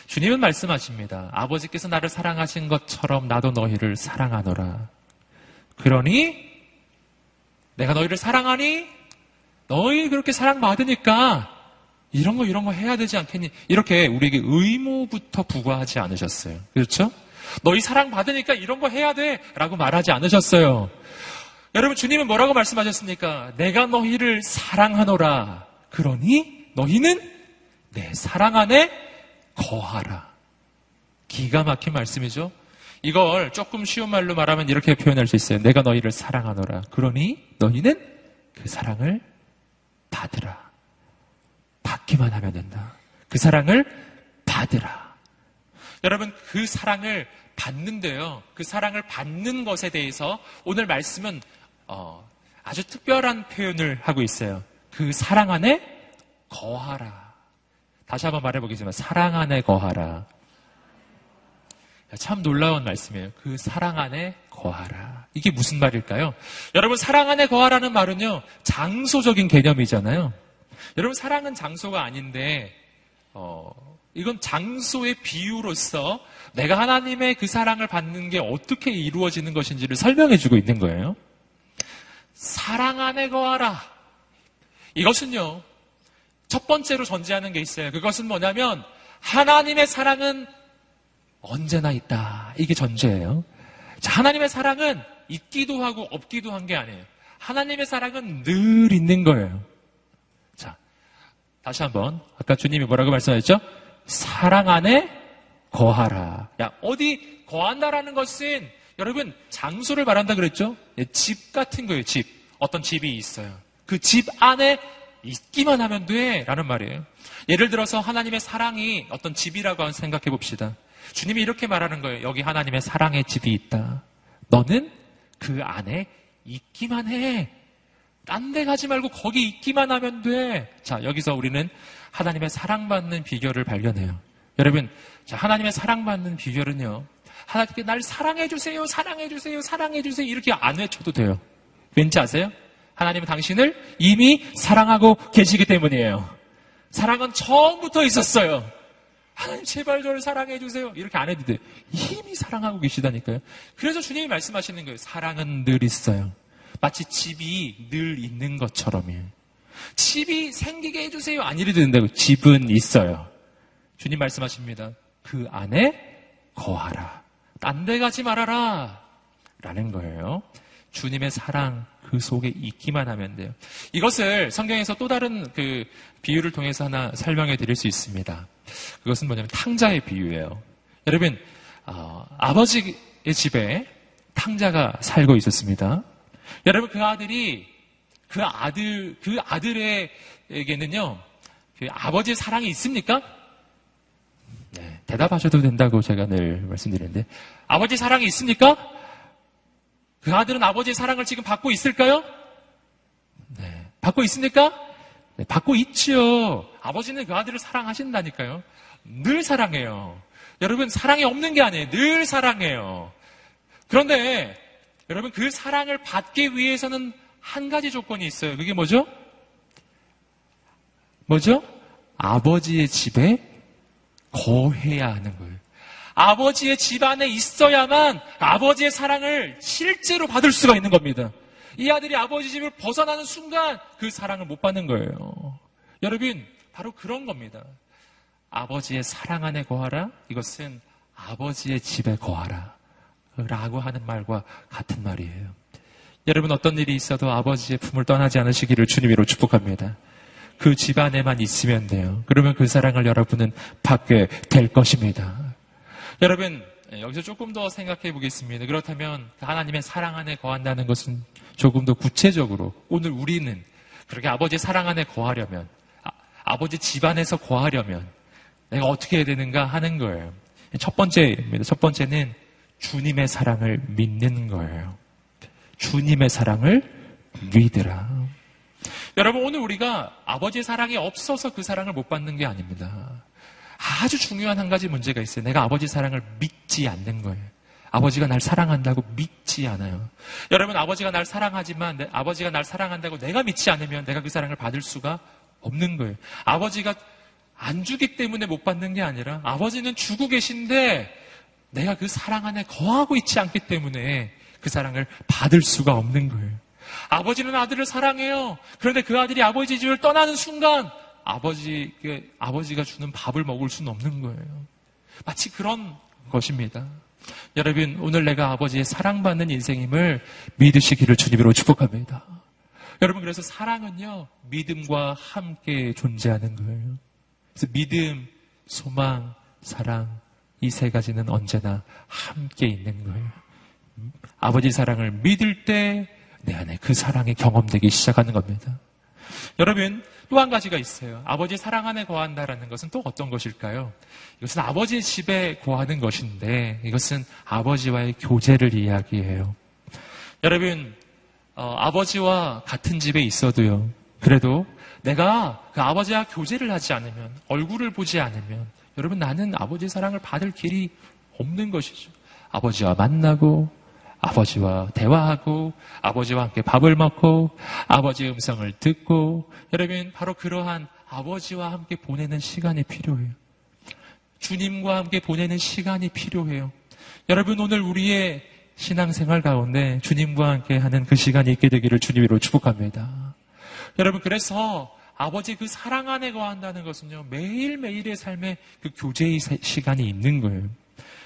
주님은 말씀하십니다. 아버지께서 나를 사랑하신 것처럼 나도 너희를 사랑하노라. 그러니 내가 너희를 사랑하니 너희 그렇게 사랑받으니까 이런 거 이런 거 해야 되지 않겠니? 이렇게 우리에게 의무부터 부과하지 않으셨어요. 그렇죠? 너희 사랑받으니까 이런 거 해야 돼 라고 말하지 않으셨어요. 여러분 주님은 뭐라고 말씀하셨습니까? 내가 너희를 사랑하노라. 그러니 너희는 내 사랑 안에 거하라. 기가 막힌 말씀이죠. 이걸 조금 쉬운 말로 말하면 이렇게 표현할 수 있어요. 내가 너희를 사랑하노라. 그러니 너희는 그 사랑을 받으라. 받기만 하면 된다. 그 사랑을 받으라. 여러분, 그 사랑을 받는데요. 그 사랑을 받는 것에 대해서 오늘 말씀은 어, 아주 특별한 표현을 하고 있어요. 그 사랑 안에 거하라. 다시 한번 말해보겠지만 사랑 안에 거하라. 참 놀라운 말씀이에요. 그 사랑 안에 거하라. 이게 무슨 말일까요? 여러분 사랑 안에 거하라는 말은요 장소적인 개념이잖아요. 여러분 사랑은 장소가 아닌데 어, 이건 장소의 비유로서 내가 하나님의 그 사랑을 받는 게 어떻게 이루어지는 것인지를 설명해 주고 있는 거예요. 사랑 안에 거하라. 이것은요, 첫 번째로 전제하는 게 있어요. 그것은 뭐냐면, 하나님의 사랑은 언제나 있다. 이게 전제예요. 자, 하나님의 사랑은 있기도 하고 없기도 한 게 아니에요. 하나님의 사랑은 늘 있는 거예요. 자, 다시 한번. 아까 주님이 뭐라고 말씀하셨죠? 사랑 안에 거하라. 야, 어디 거한다라는 것은 여러분 장소를 말한다 그랬죠? 예, 집 같은 거예요, 집. 어떤 집이 있어요. 그 집 안에 있기만 하면 돼. 라는 말이에요. 예를 들어서 하나님의 사랑이 어떤 집이라고 생각해 봅시다. 주님이 이렇게 말하는 거예요. 여기 하나님의 사랑의 집이 있다. 너는 그 안에 있기만 해. 딴 데 가지 말고 거기 있기만 하면 돼. 자, 여기서 우리는 하나님의 사랑받는 비결을 발견해요. 여러분, 자, 하나님의 사랑받는 비결은요. 하나님께 날 사랑해주세요, 사랑해주세요, 사랑해주세요. 이렇게 안 외쳐도 돼요. 왠지 아세요? 하나님은 당신을 이미 사랑하고 계시기 때문이에요. 사랑은 처음부터 있었어요. 하나님 제발 저를 사랑해 주세요. 이렇게 안 해도 돼. 이미 사랑하고 계시다니까요. 그래서 주님이 말씀하시는 거예요. 사랑은 늘 있어요. 마치 집이 늘 있는 것처럼이에요. 집이 생기게 해주세요. 안 이래도 된다고. 집은 있어요. 주님 말씀하십니다. 그 안에 거하라. 딴 데 가지 말아라. 라는 거예요. 주님의 사랑 그 속에 있기만 하면 돼요. 이것을 성경에서 또 다른 그 비유를 통해서 하나 설명해 드릴 수 있습니다. 그것은 뭐냐면 탕자의 비유예요. 여러분, 어, 아버지의 집에 탕자가 살고 있었습니다. 여러분, 그 아들이 그 아들, 그 아들에게는요, 그 아버지의 사랑이 있습니까? 대답하셔도 된다고 제가 늘 말씀드리는데 아버지 사랑이 있습니까? 그 아들은 아버지의 사랑을 지금 받고 있을까요? 네. 받고 있습니까? 네, 받고 있지요. 아버지는 그 아들을 사랑하신다니까요. 늘 사랑해요. 여러분, 사랑이 없는 게 아니에요. 늘 사랑해요. 그런데, 여러분, 그 사랑을 받기 위해서는 한 가지 조건이 있어요. 그게 뭐죠? 뭐죠? 아버지의 집에 거해야 하는 거예요. 아버지의 집 안에 있어야만 아버지의 사랑을 실제로 받을 수가 있는 겁니다. 이 아들이 아버지 집을 벗어나는 순간 그 사랑을 못 받는 거예요. 여러분, 바로 그런 겁니다. 아버지의 사랑 안에 거하라? 이것은 아버지의 집에 거하라. 라고 하는 말과 같은 말이에요. 여러분, 어떤 일이 있어도 아버지의 품을 떠나지 않으시기를 주님으로 축복합니다. 그 집안에만 있으면 돼요. 그러면 그 사랑을 여러분은 받게 될 것입니다. 여러분, 여기서 조금 더 생각해 보겠습니다. 그렇다면 하나님의 사랑 안에 거한다는 것은 조금 더 구체적으로 오늘 우리는 그렇게 아버지 사랑 안에 거하려면 아, 버지 집안에서 거하려면 내가 어떻게 해야 되는가 하는 거예요. 첫 번째입니다. 첫 번째는 주님의 사랑을 믿는 거예요. 주님의 사랑을 믿으라. 여러분 오늘 우리가 아버지의 사랑이 없어서 그 사랑을 못 받는 게 아닙니다. 아주 중요한 한 가지 문제가 있어요. 내가 아버지 사랑을 믿지 않는 거예요. 아버지가 날 사랑한다고 믿지 않아요. 여러분, 아버지가 날 사랑하지만, 내, 아버지가 날 사랑한다고 내가 믿지 않으면 내가 그 사랑을 받을 수가 없는 거예요. 아버지가 안 주기 때문에 못 받는 게 아니라, 아버지는 주고 계신데, 내가 그 사랑 안에 거하고 있지 않기 때문에 그 사랑을 받을 수가 없는 거예요. 아버지는 아들을 사랑해요. 그런데 그 아들이 아버지 집을 떠나는 순간, 아버지, 아버지가 주는 밥을 먹을 수는 없는 거예요. 마치 그런 것입니다. 여러분, 오늘 내가 아버지의 사랑받는 인생임을 믿으시기를 주님으로 축복합니다. 여러분, 그래서 사랑은요, 믿음과 함께 존재하는 거예요. 그래서 믿음, 소망, 사랑, 이 세 가지는 언제나 함께 있는 거예요. 아버지 사랑을 믿을 때 내 안에 그 사랑이 경험되기 시작하는 겁니다. 여러분, 또 한 가지가 있어요. 아버지 사랑 안에 거한다라는 것은 또 어떤 것일까요? 이것은 아버지 집에 거하는 것인데 이것은 아버지와의 교제를 이야기해요. 여러분, 어, 아버지와 같은 집에 있어도요. 그래도 내가 그 아버지와 교제를 하지 않으면 얼굴을 보지 않으면 여러분 나는 아버지의 사랑을 받을 길이 없는 것이죠. 아버지와 만나고 아버지와 대화하고 아버지와 함께 밥을 먹고 아버지의 음성을 듣고 여러분 바로 그러한 아버지와 함께 보내는 시간이 필요해요. 주님과 함께 보내는 시간이 필요해요. 여러분 오늘 우리의 신앙생활 가운데 주님과 함께 하는 그 시간이 있게 되기를 주님으로 축복합니다. 여러분 그래서 아버지 그 사랑 안에 거한다는 것은요 매일매일의 삶에 그 교제의 시간이 있는 거예요.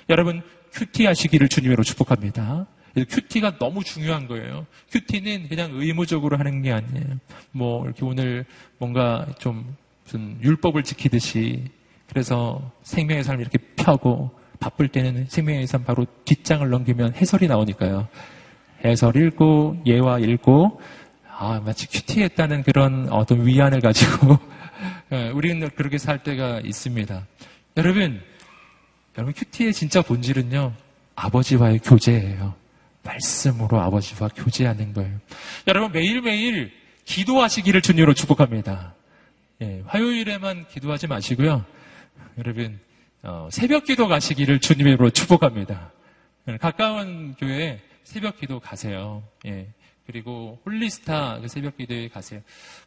여러분 큐티 하시기를 주님으로 축복합니다. 큐티가 너무 중요한 거예요. 큐티는 그냥 의무적으로 하는 게 아니에요. 뭐 이렇게 오늘 뭔가 좀 무슨 율법을 지키듯이 그래서 생명의 삶을 이렇게 펴고 바쁠 때는 생명의 삶 바로 뒷장을 넘기면 해설이 나오니까요. 해설 읽고 예화 읽고 아 마치 큐티했다는 그런 어떤 위안을 가지고 예, 우리는 그렇게 살 때가 있습니다. 여러분 여러분 큐티의 진짜 본질은요 아버지와의 교제예요. 말씀으로 아버지와 교제하는 거예요. 여러분 매일매일 기도하시기를 주님으로 축복합니다. 예, 화요일에만 기도하지 마시고요. 여러분 어, 새벽 기도 가시기를 주님으로 축복합니다. 가까운 교회에 새벽 기도 가세요. 예, 그리고 홀리스타 그 새벽 기도에 가세요.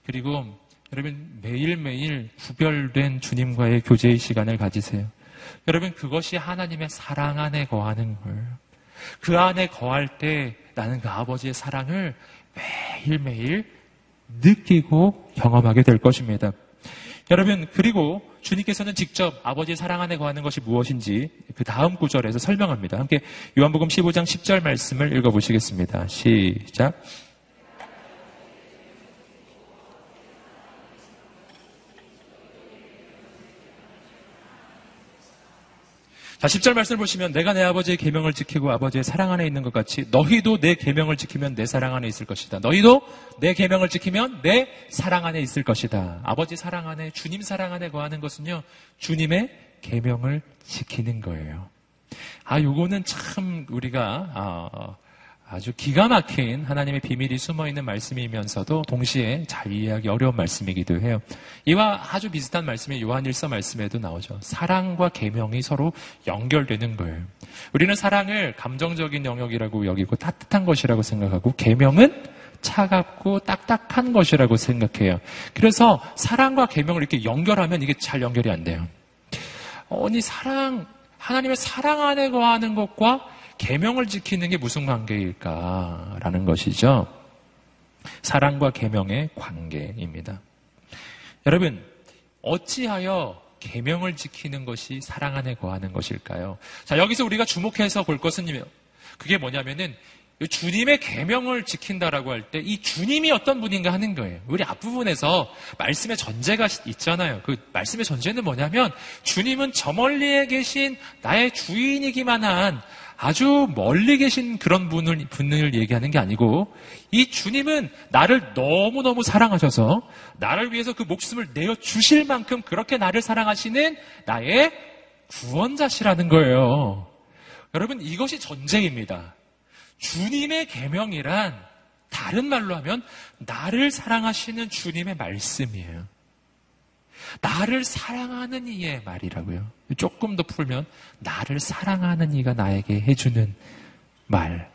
그리고 여러분 매일매일 구별된 주님과의 교제의 시간을 가지세요. 여러분 그것이 하나님의 사랑 안에 거하는 거예요. 그 안에 거할 때 나는 그 아버지의 사랑을 매일매일 느끼고 경험하게 될 것입니다. 여러분, 그리고 주님께서는 직접 아버지의 사랑 안에 거하는 것이 무엇인지 그 다음 구절에서 설명합니다. 함께 요한복음 15장 10절 말씀을 읽어보시겠습니다. 시작. 자, 10절 말씀을 보시면 내가 내 아버지의 계명을 지키고 아버지의 사랑 안에 있는 것 같이 너희도 내 계명을 지키면 내 사랑 안에 있을 것이다. 너희도 내 계명을 지키면 내 사랑 안에 있을 것이다. 아버지 사랑 안에 주님 사랑 안에 거하는 것은요. 주님의 계명을 지키는 거예요. 아, 요거는 참 우리가 아, 아주 기가 막힌 하나님의 비밀이 숨어 있는 말씀이면서도 동시에 잘 이해하기 어려운 말씀이기도 해요. 이와 아주 비슷한 말씀이 요한일서 말씀에도 나오죠. 사랑과 계명이 서로 연결되는 거예요. 우리는 사랑을 감정적인 영역이라고 여기고 따뜻한 것이라고 생각하고 계명은 차갑고 딱딱한 것이라고 생각해요. 그래서 사랑과 계명을 이렇게 연결하면 이게 잘 연결이 안 돼요. 아니 사랑 하나님의 사랑 안에 거하는 것과 계명을 지키는 게 무슨 관계일까라는 것이죠. 사랑과 계명의 관계입니다. 여러분, 어찌하여 계명을 지키는 것이 사랑 안에 거하는 것일까요? 자, 여기서 우리가 주목해서 볼 것은 그게 뭐냐면은 주님의 계명을 지킨다라고 할 때 이 주님이 어떤 분인가 하는 거예요. 우리 앞부분에서 말씀의 전제가 있잖아요. 그 말씀의 전제는 뭐냐면 주님은 저 멀리에 계신 나의 주인이기만 한 아주 멀리 계신 그런 분을, 분을 얘기하는 게 아니고 이 주님은 나를 너무너무 사랑하셔서 나를 위해서 그 목숨을 내어 주실 만큼 그렇게 나를 사랑하시는 나의 구원자시라는 거예요. 여러분 이것이 전쟁입니다. 주님의 계명이란 다른 말로 하면 나를 사랑하시는 주님의 말씀이에요. 나를 사랑하는 이의 말이라고요. 조금 더 풀면 나를 사랑하는 이가 나에게 해주는 말.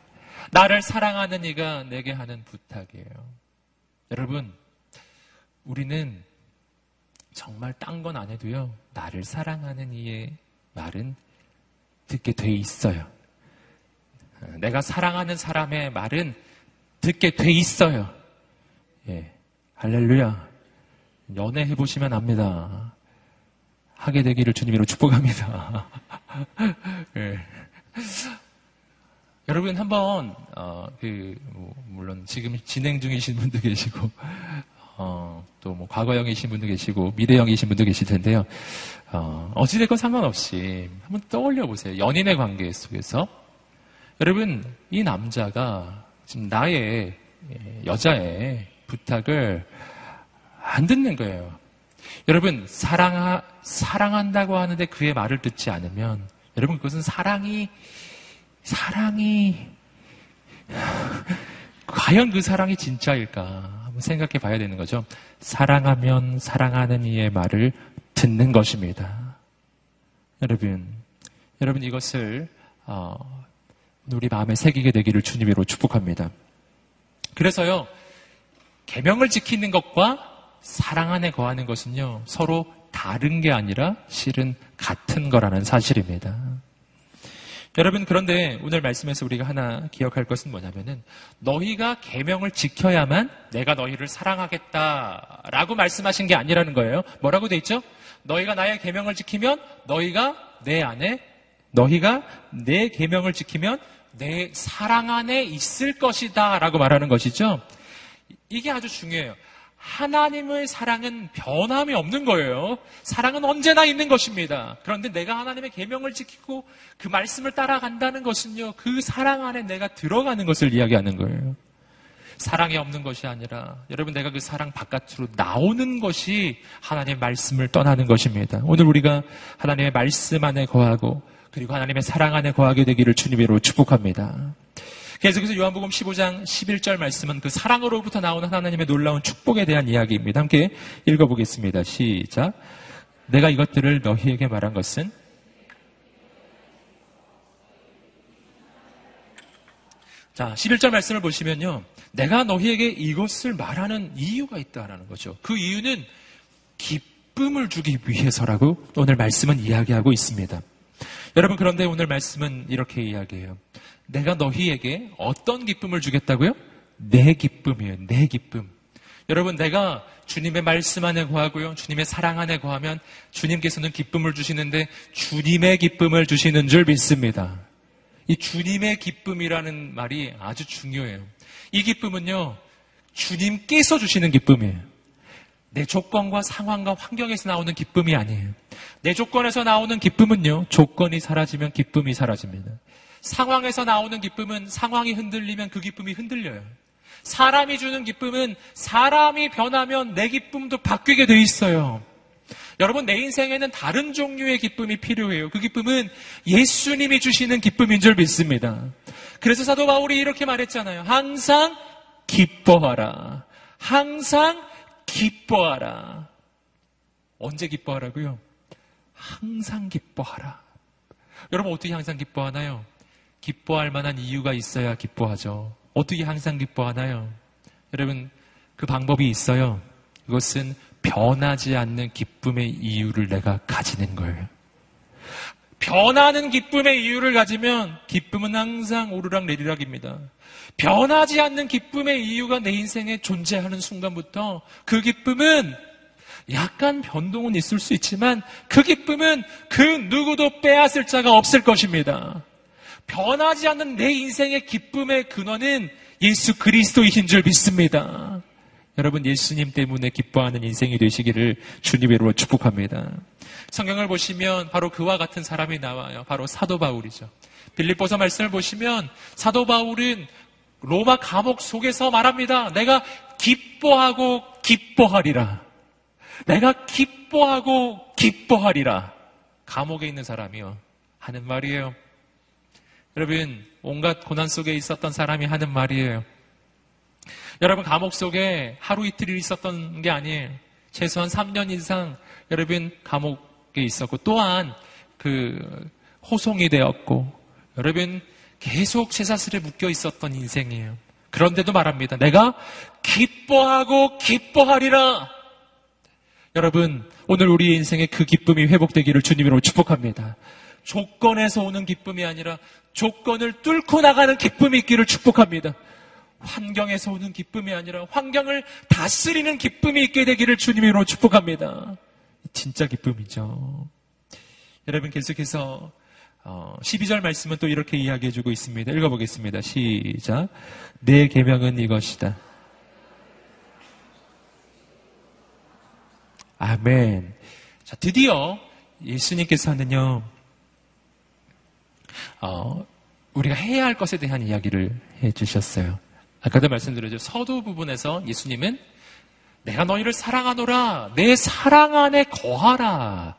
나를 사랑하는 이가 내게 하는 부탁이에요. 여러분, 우리는 정말 딴 건 안 해도요. 나를 사랑하는 이의 말은 듣게 돼 있어요. 내가 사랑하는 사람의 말은 듣게 돼 있어요. 예. 할렐루야. 연애해 보시면 압니다. 하게 되기를 주님으로 축복합니다. 네. 여러분 한번 어, 그 뭐, 물론 지금 진행 중이신 분도 계시고 어, 또 뭐 과거형이신 분도 계시고 미래형이신 분도 계실 텐데요. 어, 어찌됐건 상관없이 한번 떠올려 보세요. 연인의 관계 속에서 여러분 이 남자가 지금 나의 예, 여자의 부탁을 안 듣는 거예요. 여러분, 사랑, 사랑한다고 하는데 그의 말을 듣지 않으면, 여러분, 그것은 사랑이, 사랑이, 과연 그 사랑이 진짜일까? 한번 생각해 봐야 되는 거죠. 사랑하면 사랑하는 이의 말을 듣는 것입니다. 여러분, 여러분 이것을, 어, 우리 마음에 새기게 되기를 주님으로 축복합니다. 그래서요, 계명을 지키는 것과 사랑 안에 거하는 것은요, 서로 다른 게 아니라 실은 같은 거라는 사실입니다. 여러분, 그런데 오늘 말씀에서 우리가 하나 기억할 것은 뭐냐면은, 너희가 계명을 지켜야만 내가 너희를 사랑하겠다라고 말씀하신 게 아니라는 거예요. 뭐라고 돼 있죠? 너희가 나의 계명을 지키면 너희가 내 안에 너희가 내 계명을 지키면 내 사랑 안에 있을 것이다 라고 말하는 것이죠. 이게 아주 중요해요. 하나님의 사랑은 변함이 없는 거예요. 사랑은 언제나 있는 것입니다. 그런데 내가 하나님의 계명을 지키고 그 말씀을 따라간다는 것은요. 그 사랑 안에 내가 들어가는 것을 이야기하는 거예요. 사랑이 없는 것이 아니라 여러분 내가 그 사랑 바깥으로 나오는 것이 하나님의 말씀을 떠나는 것입니다. 오늘 우리가 하나님의 말씀 안에 거하고 그리고 하나님의 사랑 안에 거하게 되기를 주님으로 축복합니다. 계속해서 요한복음 15장 11절 말씀은 그 사랑으로부터 나오는 하나님의 놀라운 축복에 대한 이야기입니다. 함께 읽어보겠습니다. 시작. 내가 이것들을 너희에게 말한 것은 자, 11절 말씀을 보시면요. 내가 너희에게 이것을 말하는 이유가 있다라는 거죠. 그 이유는 기쁨을 주기 위해서라고 오늘 말씀은 이야기하고 있습니다. 여러분, 그런데 오늘 말씀은 이렇게 이야기해요. 내가 너희에게 어떤 기쁨을 주겠다고요? 내 기쁨이에요. 내 기쁨. 여러분, 내가 주님의 말씀 안에 거하고요. 주님의 사랑 안에 거하면 주님께서는 기쁨을 주시는데 주님의 기쁨을 주시는 줄 믿습니다. 이 주님의 기쁨이라는 말이 아주 중요해요. 이 기쁨은요, 주님께서 주시는 기쁨이에요. 내 조건과 상황과 환경에서 나오는 기쁨이 아니에요. 내 조건에서 나오는 기쁨은요, 조건이 사라지면 기쁨이 사라집니다. 상황에서 나오는 기쁨은 상황이 흔들리면 그 기쁨이 흔들려요. 사람이 주는 기쁨은 사람이 변하면 내 기쁨도 바뀌게 돼 있어요. 여러분, 내 인생에는 다른 종류의 기쁨이 필요해요. 그 기쁨은 예수님이 주시는 기쁨인 줄 믿습니다. 그래서 사도 바울이 이렇게 말했잖아요. 항상 기뻐하라. 항상 기뻐하라. 언제 기뻐하라고요? 항상 기뻐하라. 여러분 어떻게 항상 기뻐하나요? 기뻐할 만한 이유가 있어야 기뻐하죠. 어떻게 항상 기뻐하나요? 여러분 그 방법이 있어요. 그것은 변하지 않는 기쁨의 이유를 내가 가지는 거예요. 변하는 기쁨의 이유를 가지면 기쁨은 항상 오르락 내리락입니다. 변하지 않는 기쁨의 이유가 내 인생에 존재하는 순간부터 그 기쁨은 약간 변동은 있을 수 있지만 그 기쁨은 그 누구도 빼앗을 자가 없을 것입니다. 변하지 않는 내 인생의 기쁨의 근원은 예수 그리스도이신 줄 믿습니다. 여러분 예수님 때문에 기뻐하는 인생이 되시기를 주님으로 축복합니다. 성경을 보시면 바로 그와 같은 사람이 나와요. 바로 사도 바울이죠. 빌립보서 말씀을 보시면 사도 바울은 로마 감옥 속에서 말합니다. 내가 기뻐하고 기뻐하리라. 내가 기뻐하고 기뻐하리라. 감옥에 있는 사람이요. 하는 말이에요. 여러분, 온갖 고난 속에 있었던 사람이 하는 말이에요. 여러분, 감옥 속에 하루 이틀 있었던 게 아니에요. 최소한 3년 이상 여러분 감옥에 있었고, 또한 그 호송이 되었고, 여러분 계속 쇠사슬에 묶여 있었던 인생이에요. 그런데도 말합니다. 내가 기뻐하고 기뻐하리라. 여러분, 오늘 우리 인생의 그 기쁨이 회복되기를 주님으로 축복합니다. 조건에서 오는 기쁨이 아니라 조건을 뚫고 나가는 기쁨이 있기를 축복합니다. 환경에서 오는 기쁨이 아니라 환경을 다스리는 기쁨이 있게 되기를 주님으로 축복합니다. 진짜 기쁨이죠. 여러분 계속해서 12절 어, 말씀은 또 이렇게 이야기해 주고 있습니다. 읽어보겠습니다. 시작. 내 계명은 이것이다. 아멘. 자, 드디어 예수님께서는요, 어, 우리가 해야 할 것에 대한 이야기를 해 주셨어요. 아까도 말씀드렸죠. 서두 부분에서 예수님은 내가 너희를 사랑하노라. 내 사랑 안에 거하라.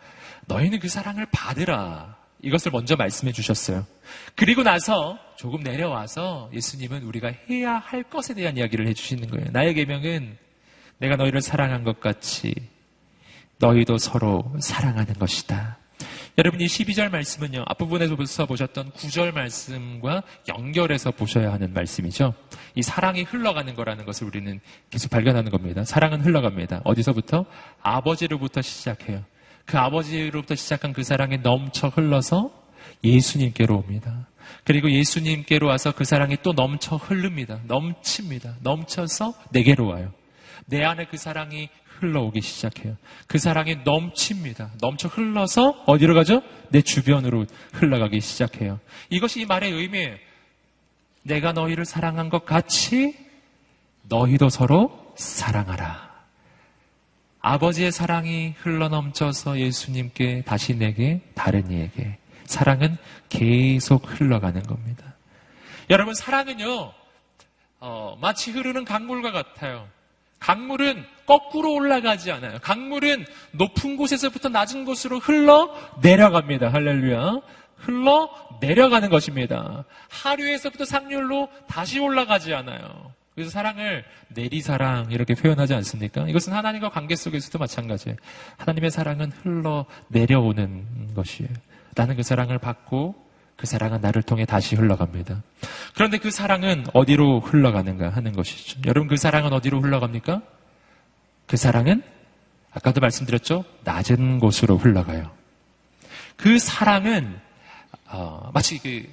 너희는 그 사랑을 받으라. 이것을 먼저 말씀해 주셨어요. 그리고 나서 조금 내려와서 예수님은 우리가 해야 할 것에 대한 이야기를 해 주시는 거예요. 나의 계명은 내가 너희를 사랑한 것 같이 너희도 서로 사랑하는 것이다. 여러분 이 12절 말씀은요. 앞부분에서 보셨던 9절 말씀과 연결해서 보셔야 하는 말씀이죠. 이 사랑이 흘러가는 거라는 것을 우리는 계속 발견하는 겁니다. 사랑은 흘러갑니다. 어디서부터? 아버지로부터 시작해요. 그 아버지로부터 시작한 그 사랑이 넘쳐 흘러서 예수님께로 옵니다. 그리고 예수님께로 와서 그 사랑이 또 넘쳐 흐릅니다. 넘칩니다. 넘쳐서 내게로 와요. 내 안에 그 사랑이 흘러오기 시작해요. 그 사랑이 넘칩니다. 넘쳐 흘러서 어디로 가죠? 내 주변으로 흘러가기 시작해요. 이것이 이 말의 의미예요. 내가 너희를 사랑한 것 같이 너희도 서로 사랑하라. 아버지의 사랑이 흘러넘쳐서 예수님께 다시 내게 다른 이에게 사랑은 계속 흘러가는 겁니다. 여러분 사랑은요 어, 마치 흐르는 강물과 같아요. 강물은 거꾸로 올라가지 않아요. 강물은 높은 곳에서부터 낮은 곳으로 흘러 내려갑니다. 할렐루야. 흘러 내려가는 것입니다. 하류에서부터 상류로 다시 올라가지 않아요. 그래서 사랑을 내리사랑 이렇게 표현하지 않습니까? 이것은 하나님과 관계 속에서도 마찬가지예요. 하나님의 사랑은 흘러 내려오는 것이에요. 나는 그 사랑을 받고 그 사랑은 나를 통해 다시 흘러갑니다. 그런데 그 사랑은 어디로 흘러가는가 하는 것이죠. 여러분 그 사랑은 어디로 흘러갑니까? 그 사랑은 아까도 말씀드렸죠. 낮은 곳으로 흘러가요. 그 사랑은 어, 마치 그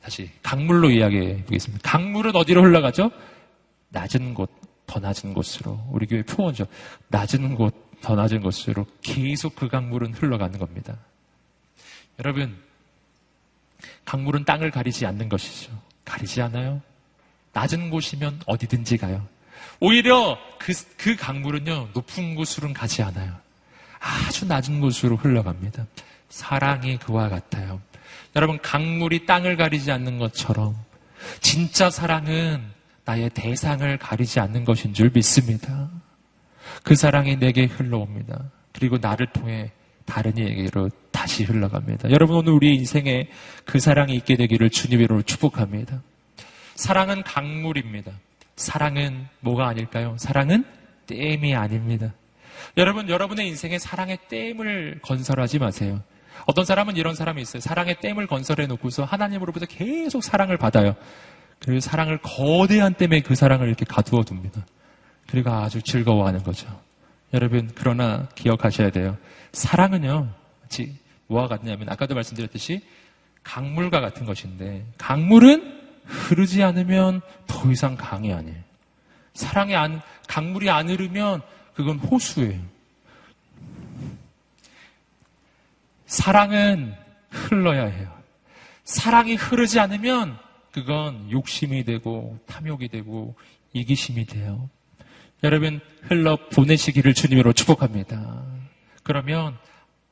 다시 강물로 이야기해 보겠습니다. 강물은 어디로 흘러가죠? 낮은 곳, 더 낮은 곳으로 우리 교회 표현죠. 낮은 곳, 더 낮은 곳으로 계속 그 강물은 흘러가는 겁니다. 여러분 강물은 땅을 가리지 않는 것이죠. 가리지 않아요. 낮은 곳이면 어디든지 가요. 오히려 그, 그 강물은요, 높은 곳으로는 가지 않아요. 아주 낮은 곳으로 흘러갑니다. 사랑이 그와 같아요. 여러분, 강물이 땅을 가리지 않는 것처럼, 진짜 사랑은 나의 대상을 가리지 않는 것인 줄 믿습니다. 그 사랑이 내게 흘러옵니다. 그리고 나를 통해 다른 이에게로 다시 흘러갑니다. 여러분 오늘 우리 인생에 그 사랑이 있게 되기를 주님으로 축복합니다. 사랑은 강물입니다. 사랑은 뭐가 아닐까요? 사랑은 댐이 아닙니다. 여러분, 여러분의 인생에 사랑의 댐을 건설하지 마세요. 어떤 사람은 이런 사람이 있어요. 사랑의 댐을 건설해 놓고서 하나님으로부터 계속 사랑을 받아요. 그리고 사랑을 거대한 댐에 그 사랑을 이렇게 가두어 둡니다. 그리고 아주 즐거워하는 거죠. 여러분, 그러나 기억하셔야 돼요. 사랑은요, 뭐와 같냐면, 아까도 말씀드렸듯이 강물과 같은 것인데, 강물은 흐르지 않으면 더 이상 강이 아니에요. 사랑이 안, 강물이 안 흐르면 그건 호수예요. 사랑은 흘러야 해요. 사랑이 흐르지 않으면 그건 욕심이 되고 탐욕이 되고 이기심이 돼요. 여러분 흘러 보내시기를 주님으로 축복합니다. 그러면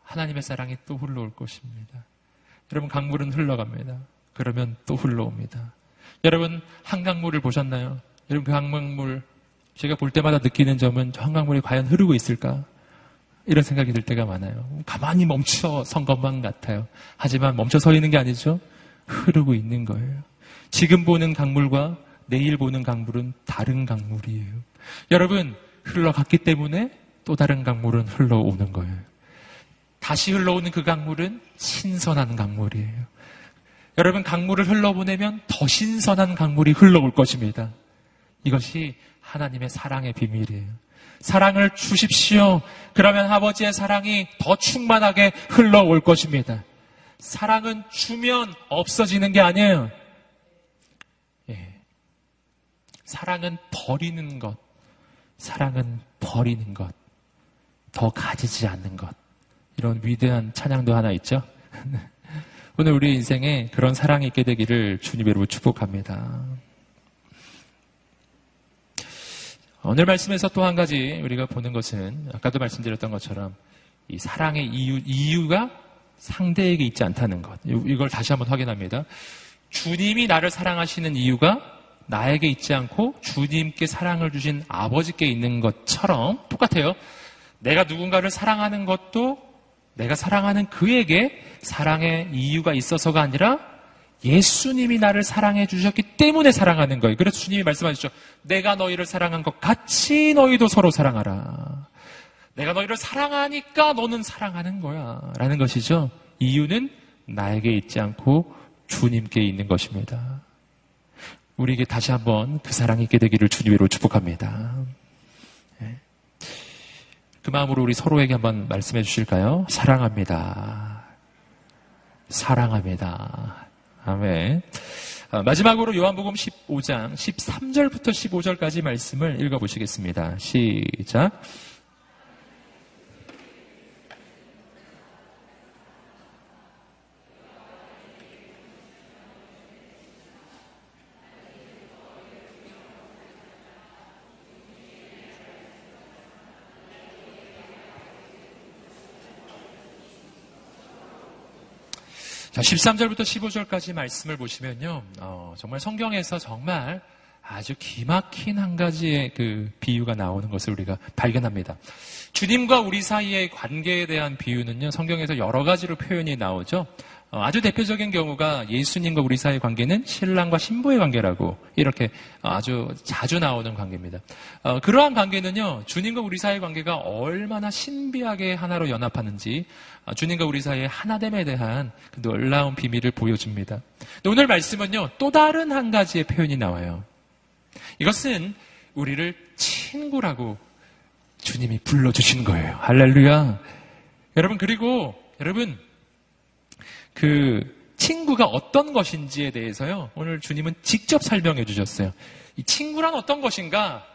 하나님의 사랑이 또 흘러올 것입니다. 여러분 강물은 흘러갑니다. 그러면 또 흘러옵니다. 여러분 한강물을 보셨나요? 여러분 그 한강물 제가 볼 때마다 느끼는 점은 한강물이 과연 흐르고 있을까? 이런 생각이 들 때가 많아요. 가만히 멈춰 선 것만 같아요. 하지만 멈춰 서 있는 게 아니죠. 흐르고 있는 거예요. 지금 보는 강물과 내일 보는 강물은 다른 강물이에요. 여러분, 흘러갔기 때문에 또 다른 강물은 흘러오는 거예요. 다시 흘러오는 그 강물은 신선한 강물이에요. 여러분, 강물을 흘러보내면 더 신선한 강물이 흘러올 것입니다. 이것이 하나님의 사랑의 비밀이에요. 사랑을 주십시오. 그러면 아버지의 사랑이 더 충만하게 흘러올 것입니다. 사랑은 주면 없어지는 게 아니에요. 예. 사랑은 버리는 것. 사랑은 버리는 것. 더 가지지 않는 것. 이런 위대한 찬양도 하나 있죠. 오늘 우리 인생에 그런 사랑이 있게 되기를 주님으로 축복합니다. 오늘 말씀에서 또 한 가지 우리가 보는 것은 아까도 말씀드렸던 것처럼 이 사랑의 이유, 이유가 상대에게 있지 않다는 것. 이걸 다시 한번 확인합니다. 주님이 나를 사랑하시는 이유가 나에게 있지 않고 주님께 사랑을 주신 아버지께 있는 것처럼 똑같아요. 내가 누군가를 사랑하는 것도 내가 사랑하는 그에게 사랑의 이유가 있어서가 아니라 예수님이 나를 사랑해 주셨기 때문에 사랑하는 거예요. 그래서 주님이 말씀하셨죠. 내가 너희를 사랑한 것 같이 너희도 서로 사랑하라. 내가 너희를 사랑하니까 너는 사랑하는 거야. 라는 것이죠. 이유는 나에게 있지 않고 주님께 있는 것입니다. 우리에게 다시 한번 그 사랑이 있게 되기를 주님으로 축복합니다. 네. 그 마음으로 우리 서로에게 한번 말씀해 주실까요? 사랑합니다. 사랑합니다. 아멘. 아, 마지막으로 요한복음 15장 13절부터 15절까지 말씀을 읽어보시겠습니다. 시작. 자, 13절부터 15절까지 말씀을 보시면요. 어, 정말 성경에서 정말 아주 기막힌 한 가지의 그 비유가 나오는 것을 우리가 발견합니다. 주님과 우리 사이의 관계에 대한 비유는요, 성경에서 여러 가지로 표현이 나오죠. 어, 아주 대표적인 경우가 예수님과 우리 사이의 관계는 신랑과 신부의 관계라고 이렇게 아주 자주 나오는 관계입니다. 어, 그러한 관계는요, 주님과 우리 사이의 관계가 얼마나 신비하게 하나로 연합하는지 어, 주님과 우리 사이의 하나됨에 대한 그 놀라운 비밀을 보여줍니다. 오늘 말씀은요, 또 다른 한 가지의 표현이 나와요. 이것은 우리를 친구라고 주님이 불러주신 거예요. 할렐루야. 여러분, 그리고 여러분, 그 친구가 어떤 것인지에 대해서요. 오늘 주님은 직접 설명해 주셨어요. 이 친구란 어떤 것인가?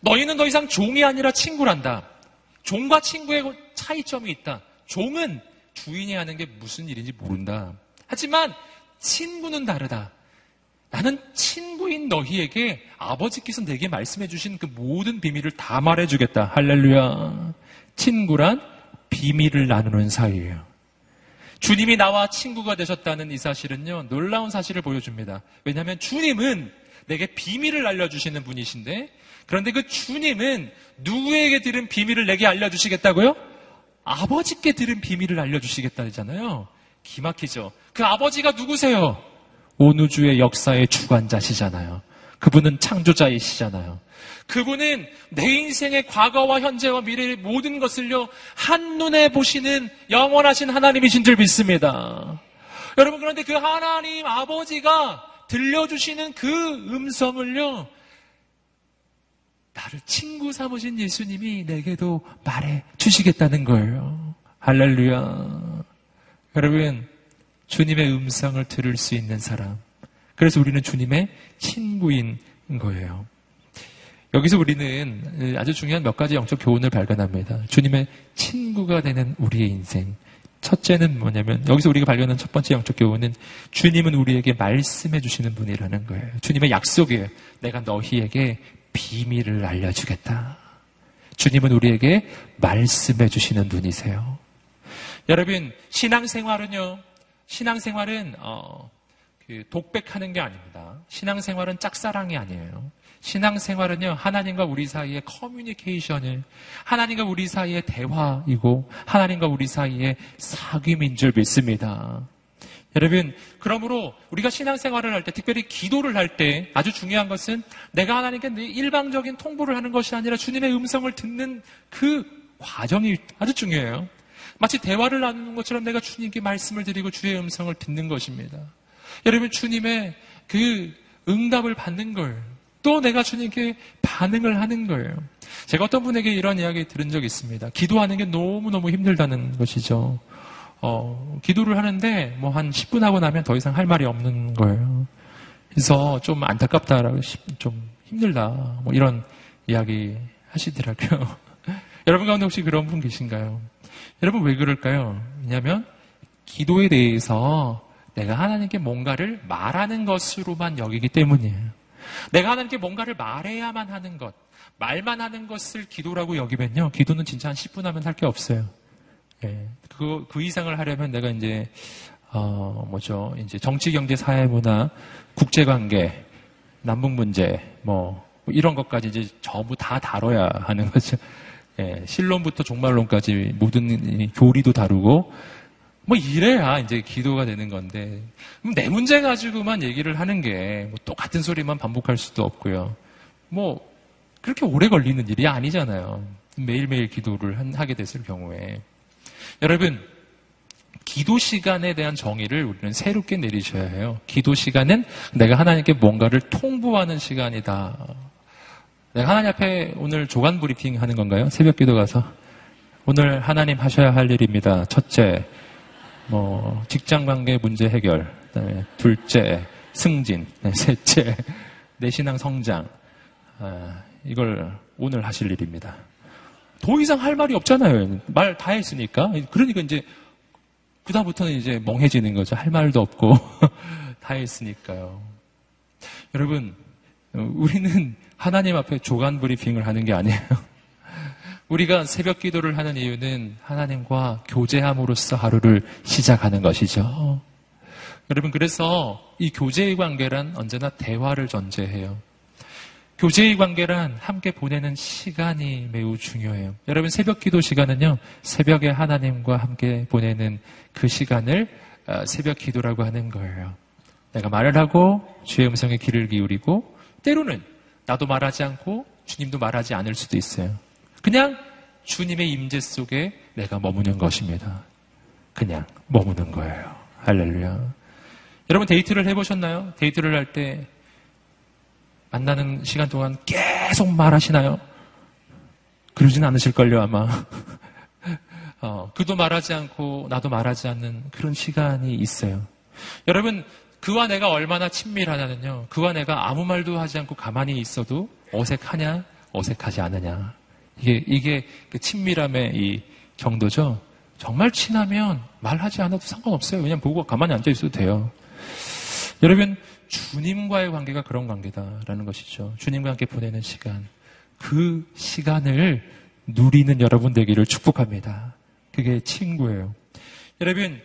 너희는 더 이상 종이 아니라 친구란다. 종과 친구의 차이점이 있다. 종은 주인이 하는 게 무슨 일인지 모른다. 하지만 친구는 다르다. 나는 친구인 너희에게 아버지께서 내게 말씀해 주신 그 모든 비밀을 다 말해 주겠다. 할렐루야. 친구란 비밀을 나누는 사이예요. 주님이 나와 친구가 되셨다는 이 사실은요, 놀라운 사실을 보여줍니다. 왜냐하면 주님은 내게 비밀을 알려주시는 분이신데 그런데 그 주님은 누구에게 들은 비밀을 내게 알려주시겠다고요? 아버지께 들은 비밀을 알려주시겠다잖아요. 기막히죠. 그 아버지가 누구세요? 온 우주의 역사의 주관자시잖아요. 그분은 창조자이시잖아요. 그분은 내 인생의 과거와 현재와 미래의 모든 것을요, 한눈에 보시는 영원하신 하나님이신 줄 믿습니다. 여러분, 그런데 그 하나님 아버지가 들려주시는 그 음성을요, 나를 친구 삼으신 예수님이 내게도 말해 주시겠다는 거예요. 할렐루야. 여러분, 주님의 음성을 들을 수 있는 사람. 그래서 우리는 주님의 친구인 거예요. 여기서 우리는 아주 중요한 몇 가지 영적 교훈을 발견합니다. 주님의 친구가 되는 우리의 인생. 첫째는 뭐냐면 여기서 우리가 발견한 첫 번째 영적 교훈은 주님은 우리에게 말씀해 주시는 분이라는 거예요. 주님의 약속이에요. 내가 너희에게 비밀을 알려주겠다. 주님은 우리에게 말씀해 주시는 분이세요. 여러분 신앙생활은요. 신앙생활은 어, 그 독백하는 게 아닙니다. 신앙생활은 짝사랑이 아니에요. 신앙생활은요, 하나님과 우리 사이의 커뮤니케이션을, 하나님과 우리 사이의 대화이고, 하나님과 우리 사이의 사귐인 줄 믿습니다. 여러분, 그러므로 우리가 신앙생활을 할 때, 특별히 기도를 할 때 아주 중요한 것은 내가 하나님께 일방적인 통보를 하는 것이 아니라 주님의 음성을 듣는 그 과정이 아주 중요해요. 마치 대화를 나누는 것처럼 내가 주님께 말씀을 드리고 주의 음성을 듣는 것입니다. 여러분, 주님의 그 응답을 받는 걸, 또 내가 주님께 반응을 하는 거예요. 제가 어떤 분에게 이런 이야기 들은 적이 있습니다. 기도하는 게 너무너무 힘들다는 것이죠. 어, 기도를 하는데 뭐 한 10분 하고 나면 더 이상 할 말이 없는 거예요. 그래서 좀 안타깝다라고 좀 힘들다 뭐 이런 이야기 하시더라고요. 여러분 가운데 혹시 그런 분 계신가요? 여러분 왜 그럴까요? 왜냐하면 기도에 대해서 내가 하나님께 뭔가를 말하는 것으로만 여기기 때문이에요. 내가 하나님께 뭔가를 말해야만 하는 것, 말만 하는 것을 기도라고 여기면요. 기도는 진짜 한 10분 하면 할 게 없어요. 예. 그, 그 이상을 하려면 내가 이제, 어, 뭐죠. 이제 정치, 경제, 사회, 문화, 국제 관계, 남북 문제, 뭐, 뭐, 이런 것까지 이제 전부 다 다뤄야 하는 거죠. 예. 실론부터 종말론까지 모든 교리도 다루고, 뭐 이래야 이제 기도가 되는 건데 내 문제 가지고만 얘기를 하는 게 뭐 똑같은 소리만 반복할 수도 없고요. 뭐 그렇게 오래 걸리는 일이 아니잖아요. 매일매일 기도를 하게 됐을 경우에 여러분 기도 시간에 대한 정의를 우리는 새롭게 내리셔야 해요. 기도 시간은 내가 하나님께 뭔가를 통보하는 시간이다. 내가 하나님 앞에 오늘 조간 브리핑 하는 건가요? 새벽 기도 가서 오늘 하나님 하셔야 할 일입니다. 첫째, 뭐 직장 관계 문제 해결, 그다음에 둘째 승진, 네, 셋째 내 신앙 성장. 아, 이걸 오늘 하실 일입니다. 더 이상 할 말이 없잖아요. 말 다 했으니까. 그러니까 이제 그다음부터는 이제 멍해지는 거죠. 할 말도 없고 다 했으니까요. 여러분, 우리는 하나님 앞에 조간 브리핑을 하는 게 아니에요. 우리가 새벽 기도를 하는 이유는 하나님과 교제함으로써 하루를 시작하는 것이죠. 여러분, 그래서 이 교제의 관계란 언제나 대화를 전제해요. 교제의 관계란 함께 보내는 시간이 매우 중요해요. 여러분, 새벽 기도 시간은요, 새벽에 하나님과 함께 보내는 그 시간을 어, 새벽 기도라고 하는 거예요. 내가 말을 하고 주의 음성에 귀를 기울이고, 때로는 나도 말하지 않고 주님도 말하지 않을 수도 있어요. 그냥 주님의 임재 속에 내가 머무는 것입니다. 그냥 머무는 거예요. 할렐루야. 여러분 데이트를 해보셨나요? 데이트를 할 때 만나는 시간 동안 계속 말하시나요? 그러진 않으실걸요, 아마. 어, 그도 말하지 않고 나도 말하지 않는 그런 시간이 있어요. 여러분, 그와 내가 얼마나 친밀하냐면요. 그와 내가 아무 말도 하지 않고 가만히 있어도 어색하냐, 어색하지 않느냐. 이게, 이게 그 친밀함의 이 정도죠. 정말 친하면 말하지 않아도 상관없어요. 그냥 보고 가만히 앉아 있어도 돼요. 여러분, 주님과의 관계가 그런 관계다라는 것이죠. 주님과 함께 보내는 시간. 그 시간을 누리는 여러분 되기를 축복합니다. 그게 친구예요. 여러분,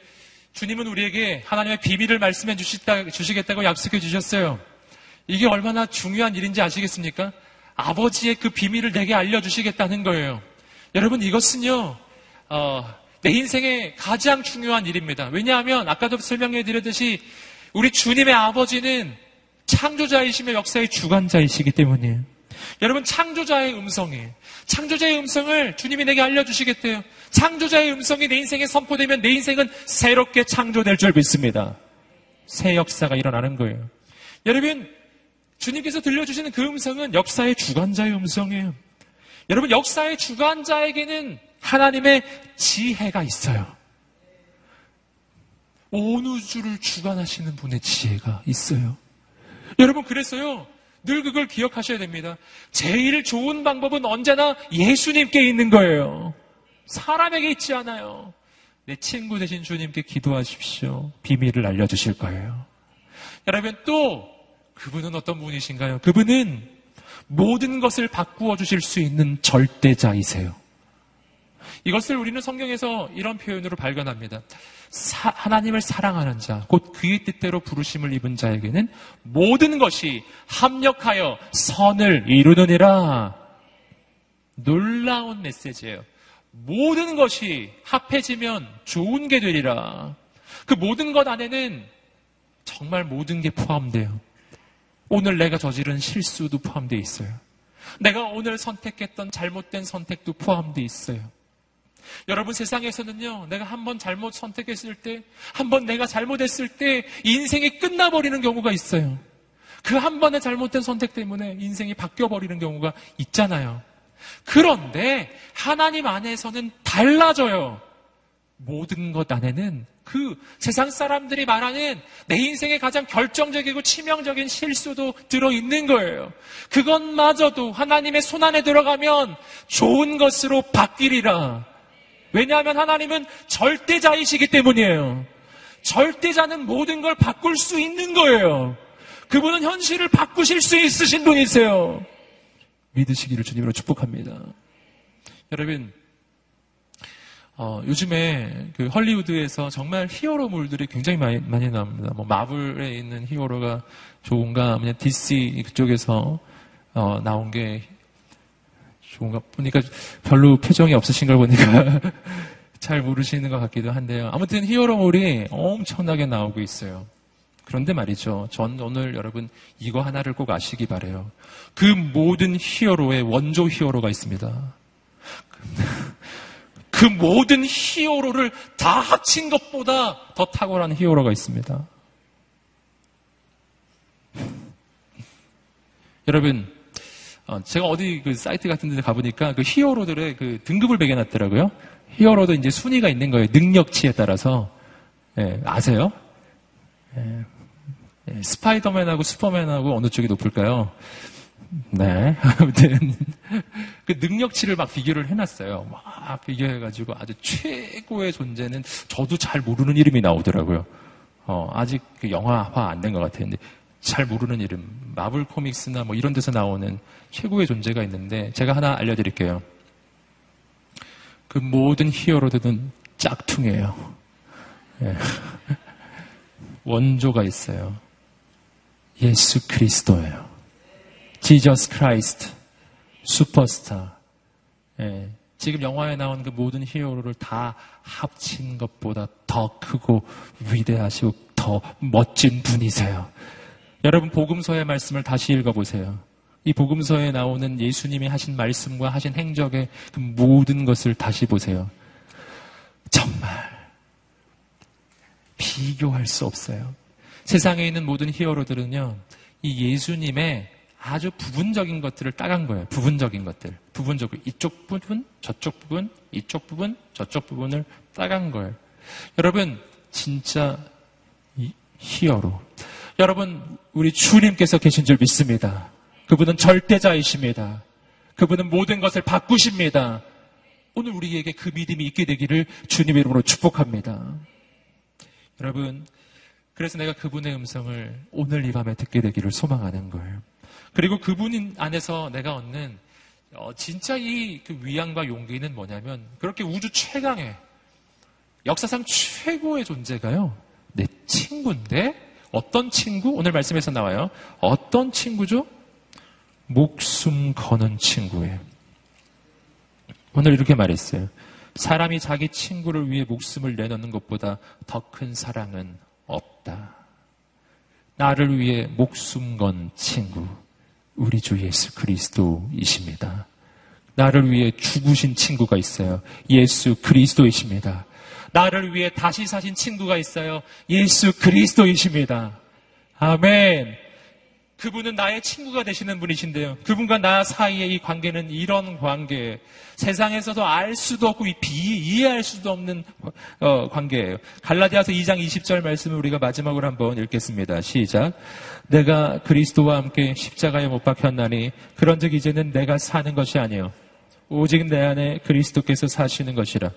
주님은 우리에게 하나님의 비밀을 말씀해 주시겠다고 약속해 주셨어요. 이게 얼마나 중요한 일인지 아시겠습니까? 아버지의 그 비밀을 내게 알려주시겠다는 거예요. 여러분, 이것은요, 어, 내 인생의 가장 중요한 일입니다. 왜냐하면, 아까도 설명해 드렸듯이, 우리 주님의 아버지는 창조자이시며 역사의 주관자이시기 때문이에요. 여러분, 창조자의 음성이에요. 창조자의 음성을 주님이 내게 알려주시겠대요. 창조자의 음성이 내 인생에 선포되면 내 인생은 새롭게 창조될 줄 믿습니다. 새 역사가 일어나는 거예요. 여러분, 주님께서 들려주시는 그 음성은 역사의 주관자의 음성이에요. 여러분, 역사의 주관자에게는 하나님의 지혜가 있어요. 온 우주를 주관하시는 분의 지혜가 있어요. 여러분, 그랬어요. 늘 그걸 기억하셔야 됩니다. 제일 좋은 방법은 언제나 예수님께 있는 거예요. 사람에게 있지 않아요. 내 친구 되신 주님께 기도하십시오. 비밀을 알려주실 거예요. 여러분, 또, 그분은 어떤 분이신가요? 그분은 모든 것을 바꾸어 주실 수 있는 절대자이세요. 이것을 우리는 성경에서 이런 표현으로 발견합니다. 사, 하나님을 사랑하는 자, 곧 그의 뜻대로 부르심을 입은 자에게는 모든 것이 합력하여 선을 이루느니라. 놀라운 메시지예요. 모든 것이 합해지면 좋은 게 되리라. 그 모든 것 안에는 정말 모든 게 포함돼요. 오늘 내가 저지른 실수도 포함되어 있어요. 내가 오늘 선택했던 잘못된 선택도 포함되어 있어요. 여러분 세상에서는요, 내가 한 번 잘못 선택했을 때, 한 번 내가 잘못했을 때 인생이 끝나버리는 경우가 있어요. 그 한 번의 잘못된 선택 때문에 인생이 바뀌어버리는 경우가 있잖아요. 그런데 하나님 안에서는 달라져요. 모든 것 안에는 그 세상 사람들이 말하는 내 인생의 가장 결정적이고 치명적인 실수도 들어있는 거예요. 그것마저도 하나님의 손 안에 들어가면 좋은 것으로 바뀌리라. 왜냐하면 하나님은 절대자이시기 때문이에요. 절대자는 모든 걸 바꿀 수 있는 거예요. 그분은 현실을 바꾸실 수 있으신 분이세요. 믿으시기를 주님으로 축복합니다. 여러분, 어, 요즘에 그 헐리우드에서 정말 히어로물들이 굉장히 많이, 많이 나옵니다. 뭐 마블에 있는 히어로가 좋은가, 그냥 DC 그쪽에서 어, 나온 게 좋은가 보니까 별로 표정이 없으신 걸 보니까 잘 모르시는 것 같기도 한데요. 아무튼 히어로물이 엄청나게 나오고 있어요. 그런데 말이죠. 전 오늘 여러분 이거 하나를 꼭 아시기 바래요. 그 모든 히어로의 원조 히어로가 있습니다. 그 모든 히어로를 다 합친 것보다 더 탁월한 히어로가 있습니다. 여러분, 어, 제가 어디 그 사이트 같은 데 가보니까 그 히어로들의 그 등급을 매겨놨더라고요. 히어로도 이제 순위가 있는 거예요. 능력치에 따라서. 예, 아세요? 예, 예, 스파이더맨하고 슈퍼맨하고 어느 쪽이 높을까요? 네. 아무튼, 그 능력치를 막 비교를 해놨어요. 막 비교해가지고 아주 최고의 존재는 저도 잘 모르는 이름이 나오더라고요. 어, 아직 그 영화화 안 된 것 같아요. 근데 잘 모르는 이름. 마블 코믹스나 뭐 이런 데서 나오는 최고의 존재가 있는데 제가 하나 알려드릴게요. 그 모든 히어로들은 짝퉁이에요. 예. 원조가 있어요. 예수 그리스도예요. Jesus Christ. 슈퍼스타. 예. 지금 영화에 나온 그 모든 히어로를 다 합친 것보다 더 크고 위대하시고 더 멋진 분이세요. 여러분 복음서의 말씀을 다시 읽어보세요. 이 복음서에 나오는 예수님이 하신 말씀과 하신 행적의 그 모든 것을 다시 보세요. 정말 비교할 수 없어요. 세상에 있는 모든 히어로들은요, 이 예수님의 아주 부분적인 것들을 따간 거예요. 부분적인 것들. 부분적으로. 이쪽 부분, 저쪽 부분, 이쪽 부분, 저쪽 부분을 따간 거예요. 여러분, 진짜 히어로. 여러분, 우리 주님께서 계신 줄 믿습니다. 그분은 절대자이십니다. 그분은 모든 것을 바꾸십니다. 오늘 우리에게 그 믿음이 있게 되기를 주님 이름으로 축복합니다. 여러분, 그래서 내가 그분의 음성을 오늘 이 밤에 듣게 되기를 소망하는 거예요. 그리고 그분 안에서 내가 얻는 어, 진짜 이 그 위안과 용기는 뭐냐면 그렇게 우주 최강의 역사상 최고의 존재가요. 내 친구인데 어떤 친구? 오늘 말씀에서 나와요. 어떤 친구죠? 목숨 거는 친구예요. 오늘 이렇게 말했어요. 사람이 자기 친구를 위해 목숨을 내놓는 것보다 더 큰 사랑은 없다. 나를 위해 목숨 건 친구, 우리 주 예수 그리스도이십니다. 나를 위해 죽으신 친구가 있어요. 예수 그리스도이십니다. 나를 위해 다시 사신 친구가 있어요. 예수 그리스도이십니다. 아멘. 그분은 나의 친구가 되시는 분이신데요. 그분과 나 사이의 이 관계는 이런 관계. 세상에서도 알 수도 없고 비 이해할 수도 없는 어, 관계예요. 갈라디아서 2장 20절 말씀을 우리가 마지막으로 한번 읽겠습니다. 시작. 내가 그리스도와 함께 십자가에 못 박혔나니 그런즉 이제는 내가 사는 것이 아니요 오직 내 안에 그리스도께서 사시는 것이라.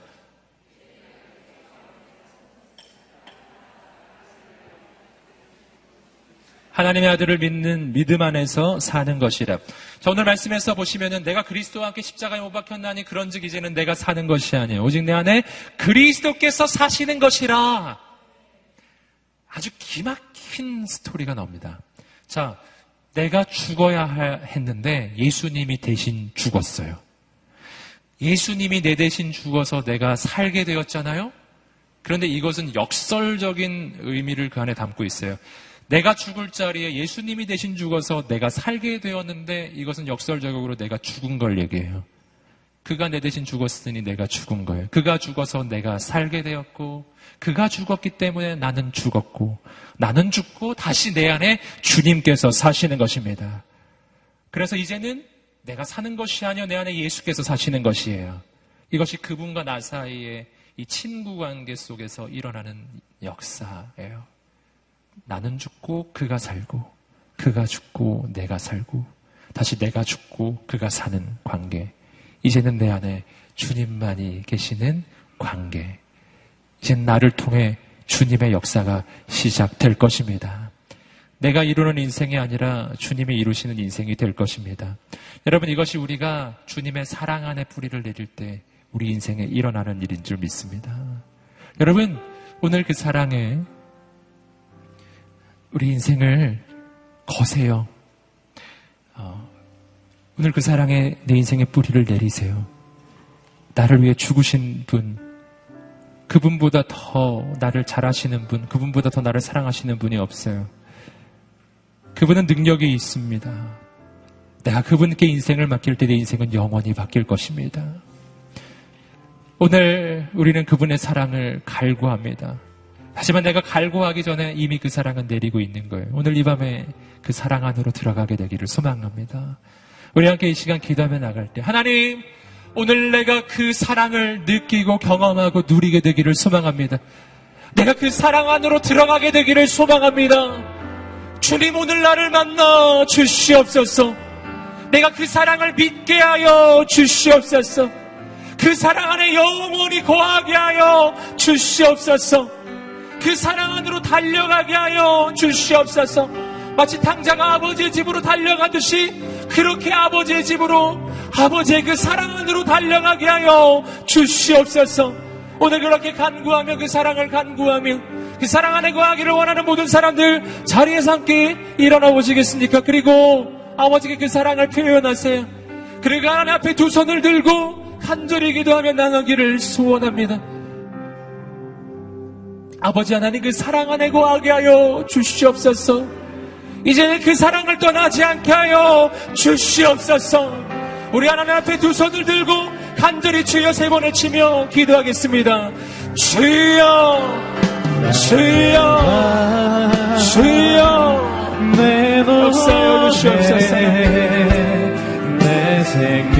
하나님의 아들을 믿는 믿음 안에서 사는 것이라. 자, 오늘 말씀에서 보시면은 내가 그리스도와 함께 십자가에 못 박혔나니 그런즉 이제는 내가 사는 것이 아니에요. 오직 내 안에 그리스도께서 사시는 것이라. 아주 기막힌 스토리가 나옵니다. 자, 내가 죽어야 했는데 예수님이 대신 죽었어요. 예수님이 내 대신 죽어서 내가 살게 되었잖아요? 그런데 이것은 역설적인 의미를 그 안에 담고 있어요. 내가 죽을 자리에 예수님이 대신 죽어서 내가 살게 되었는데 이것은 역설적으로 내가 죽은 걸 얘기해요. 그가 내 대신 죽었으니 내가 죽은 거예요. 그가 죽어서 내가 살게 되었고, 그가 죽었기 때문에 나는 죽었고, 나는 죽고 다시 내 안에 주님께서 사시는 것입니다. 그래서 이제는 내가 사는 것이 아니요 내 안에 예수께서 사시는 것이에요. 이것이 그분과 나 사이의 이 친구 관계 속에서 일어나는 역사예요. 나는 죽고 그가 살고 그가 죽고 내가 살고 다시 내가 죽고 그가 사는 관계. 이제는 내 안에 주님만이 계시는 관계. 이제 나를 통해 주님의 역사가 시작될 것입니다. 내가 이루는 인생이 아니라 주님이 이루시는 인생이 될 것입니다. 여러분 이것이 우리가 주님의 사랑 안에 뿌리를 내릴 때 우리 인생에 일어나는 일인 줄 믿습니다. 여러분 오늘 그 사랑에 우리 인생을 거세요. 어, 오늘 그 사랑에 내 인생의 뿌리를 내리세요. 나를 위해 죽으신 분, 그분보다 더 나를 잘하시는 분, 그분보다 더 나를 사랑하시는 분이 없어요. 그분은 능력이 있습니다. 내가 그분께 인생을 맡길 때 내 인생은 영원히 바뀔 것입니다. 오늘 우리는 그분의 사랑을 갈구합니다. 하지만 내가 갈구하기 전에 이미 그 사랑은 내리고 있는 거예요. 오늘 이 밤에 그 사랑 안으로 들어가게 되기를 소망합니다. 우리 함께 이 시간 기도하며 나갈 때 하나님 오늘 내가 그 사랑을 느끼고 경험하고 누리게 되기를 소망합니다. 내가 그 사랑 안으로 들어가게 되기를 소망합니다. 주님 오늘 나를 만나 주시옵소서. 내가 그 사랑을 믿게 하여 주시옵소서. 그 사랑 안에 영원히 거하게 하여 주시옵소서. 그 사랑 안으로 달려가게 하여 주시옵소서. 마치 탕자가 아버지의 집으로 달려가듯이 그렇게 아버지의 집으로 아버지의 그 사랑 안으로 달려가게 하여 주시옵소서. 오늘 그렇게 간구하며 그 사랑을 간구하며 그 사랑 안에 거하기를 원하는 모든 사람들 자리에서 함께 일어나 보시겠습니까? 그리고 아버지께 그 사랑을 표현하세요. 그리고 하나님 앞에 두 손을 들고 간절히 기도하며 나가기를 소원합니다. 아버지 하나님 그 사랑 안에 거하게 하여 주시옵소서. 이제는 그 사랑을 떠나지 않게 하여 주시옵소서. 우리 하나님 앞에 두 손을 들고 간절히 주여 세 번을 치며 기도하겠습니다. 주여, 주여, 주여, 내 역사여 주시옵소서. 내 생계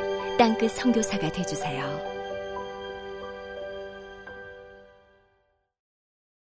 땅끝 성교사가 되주세요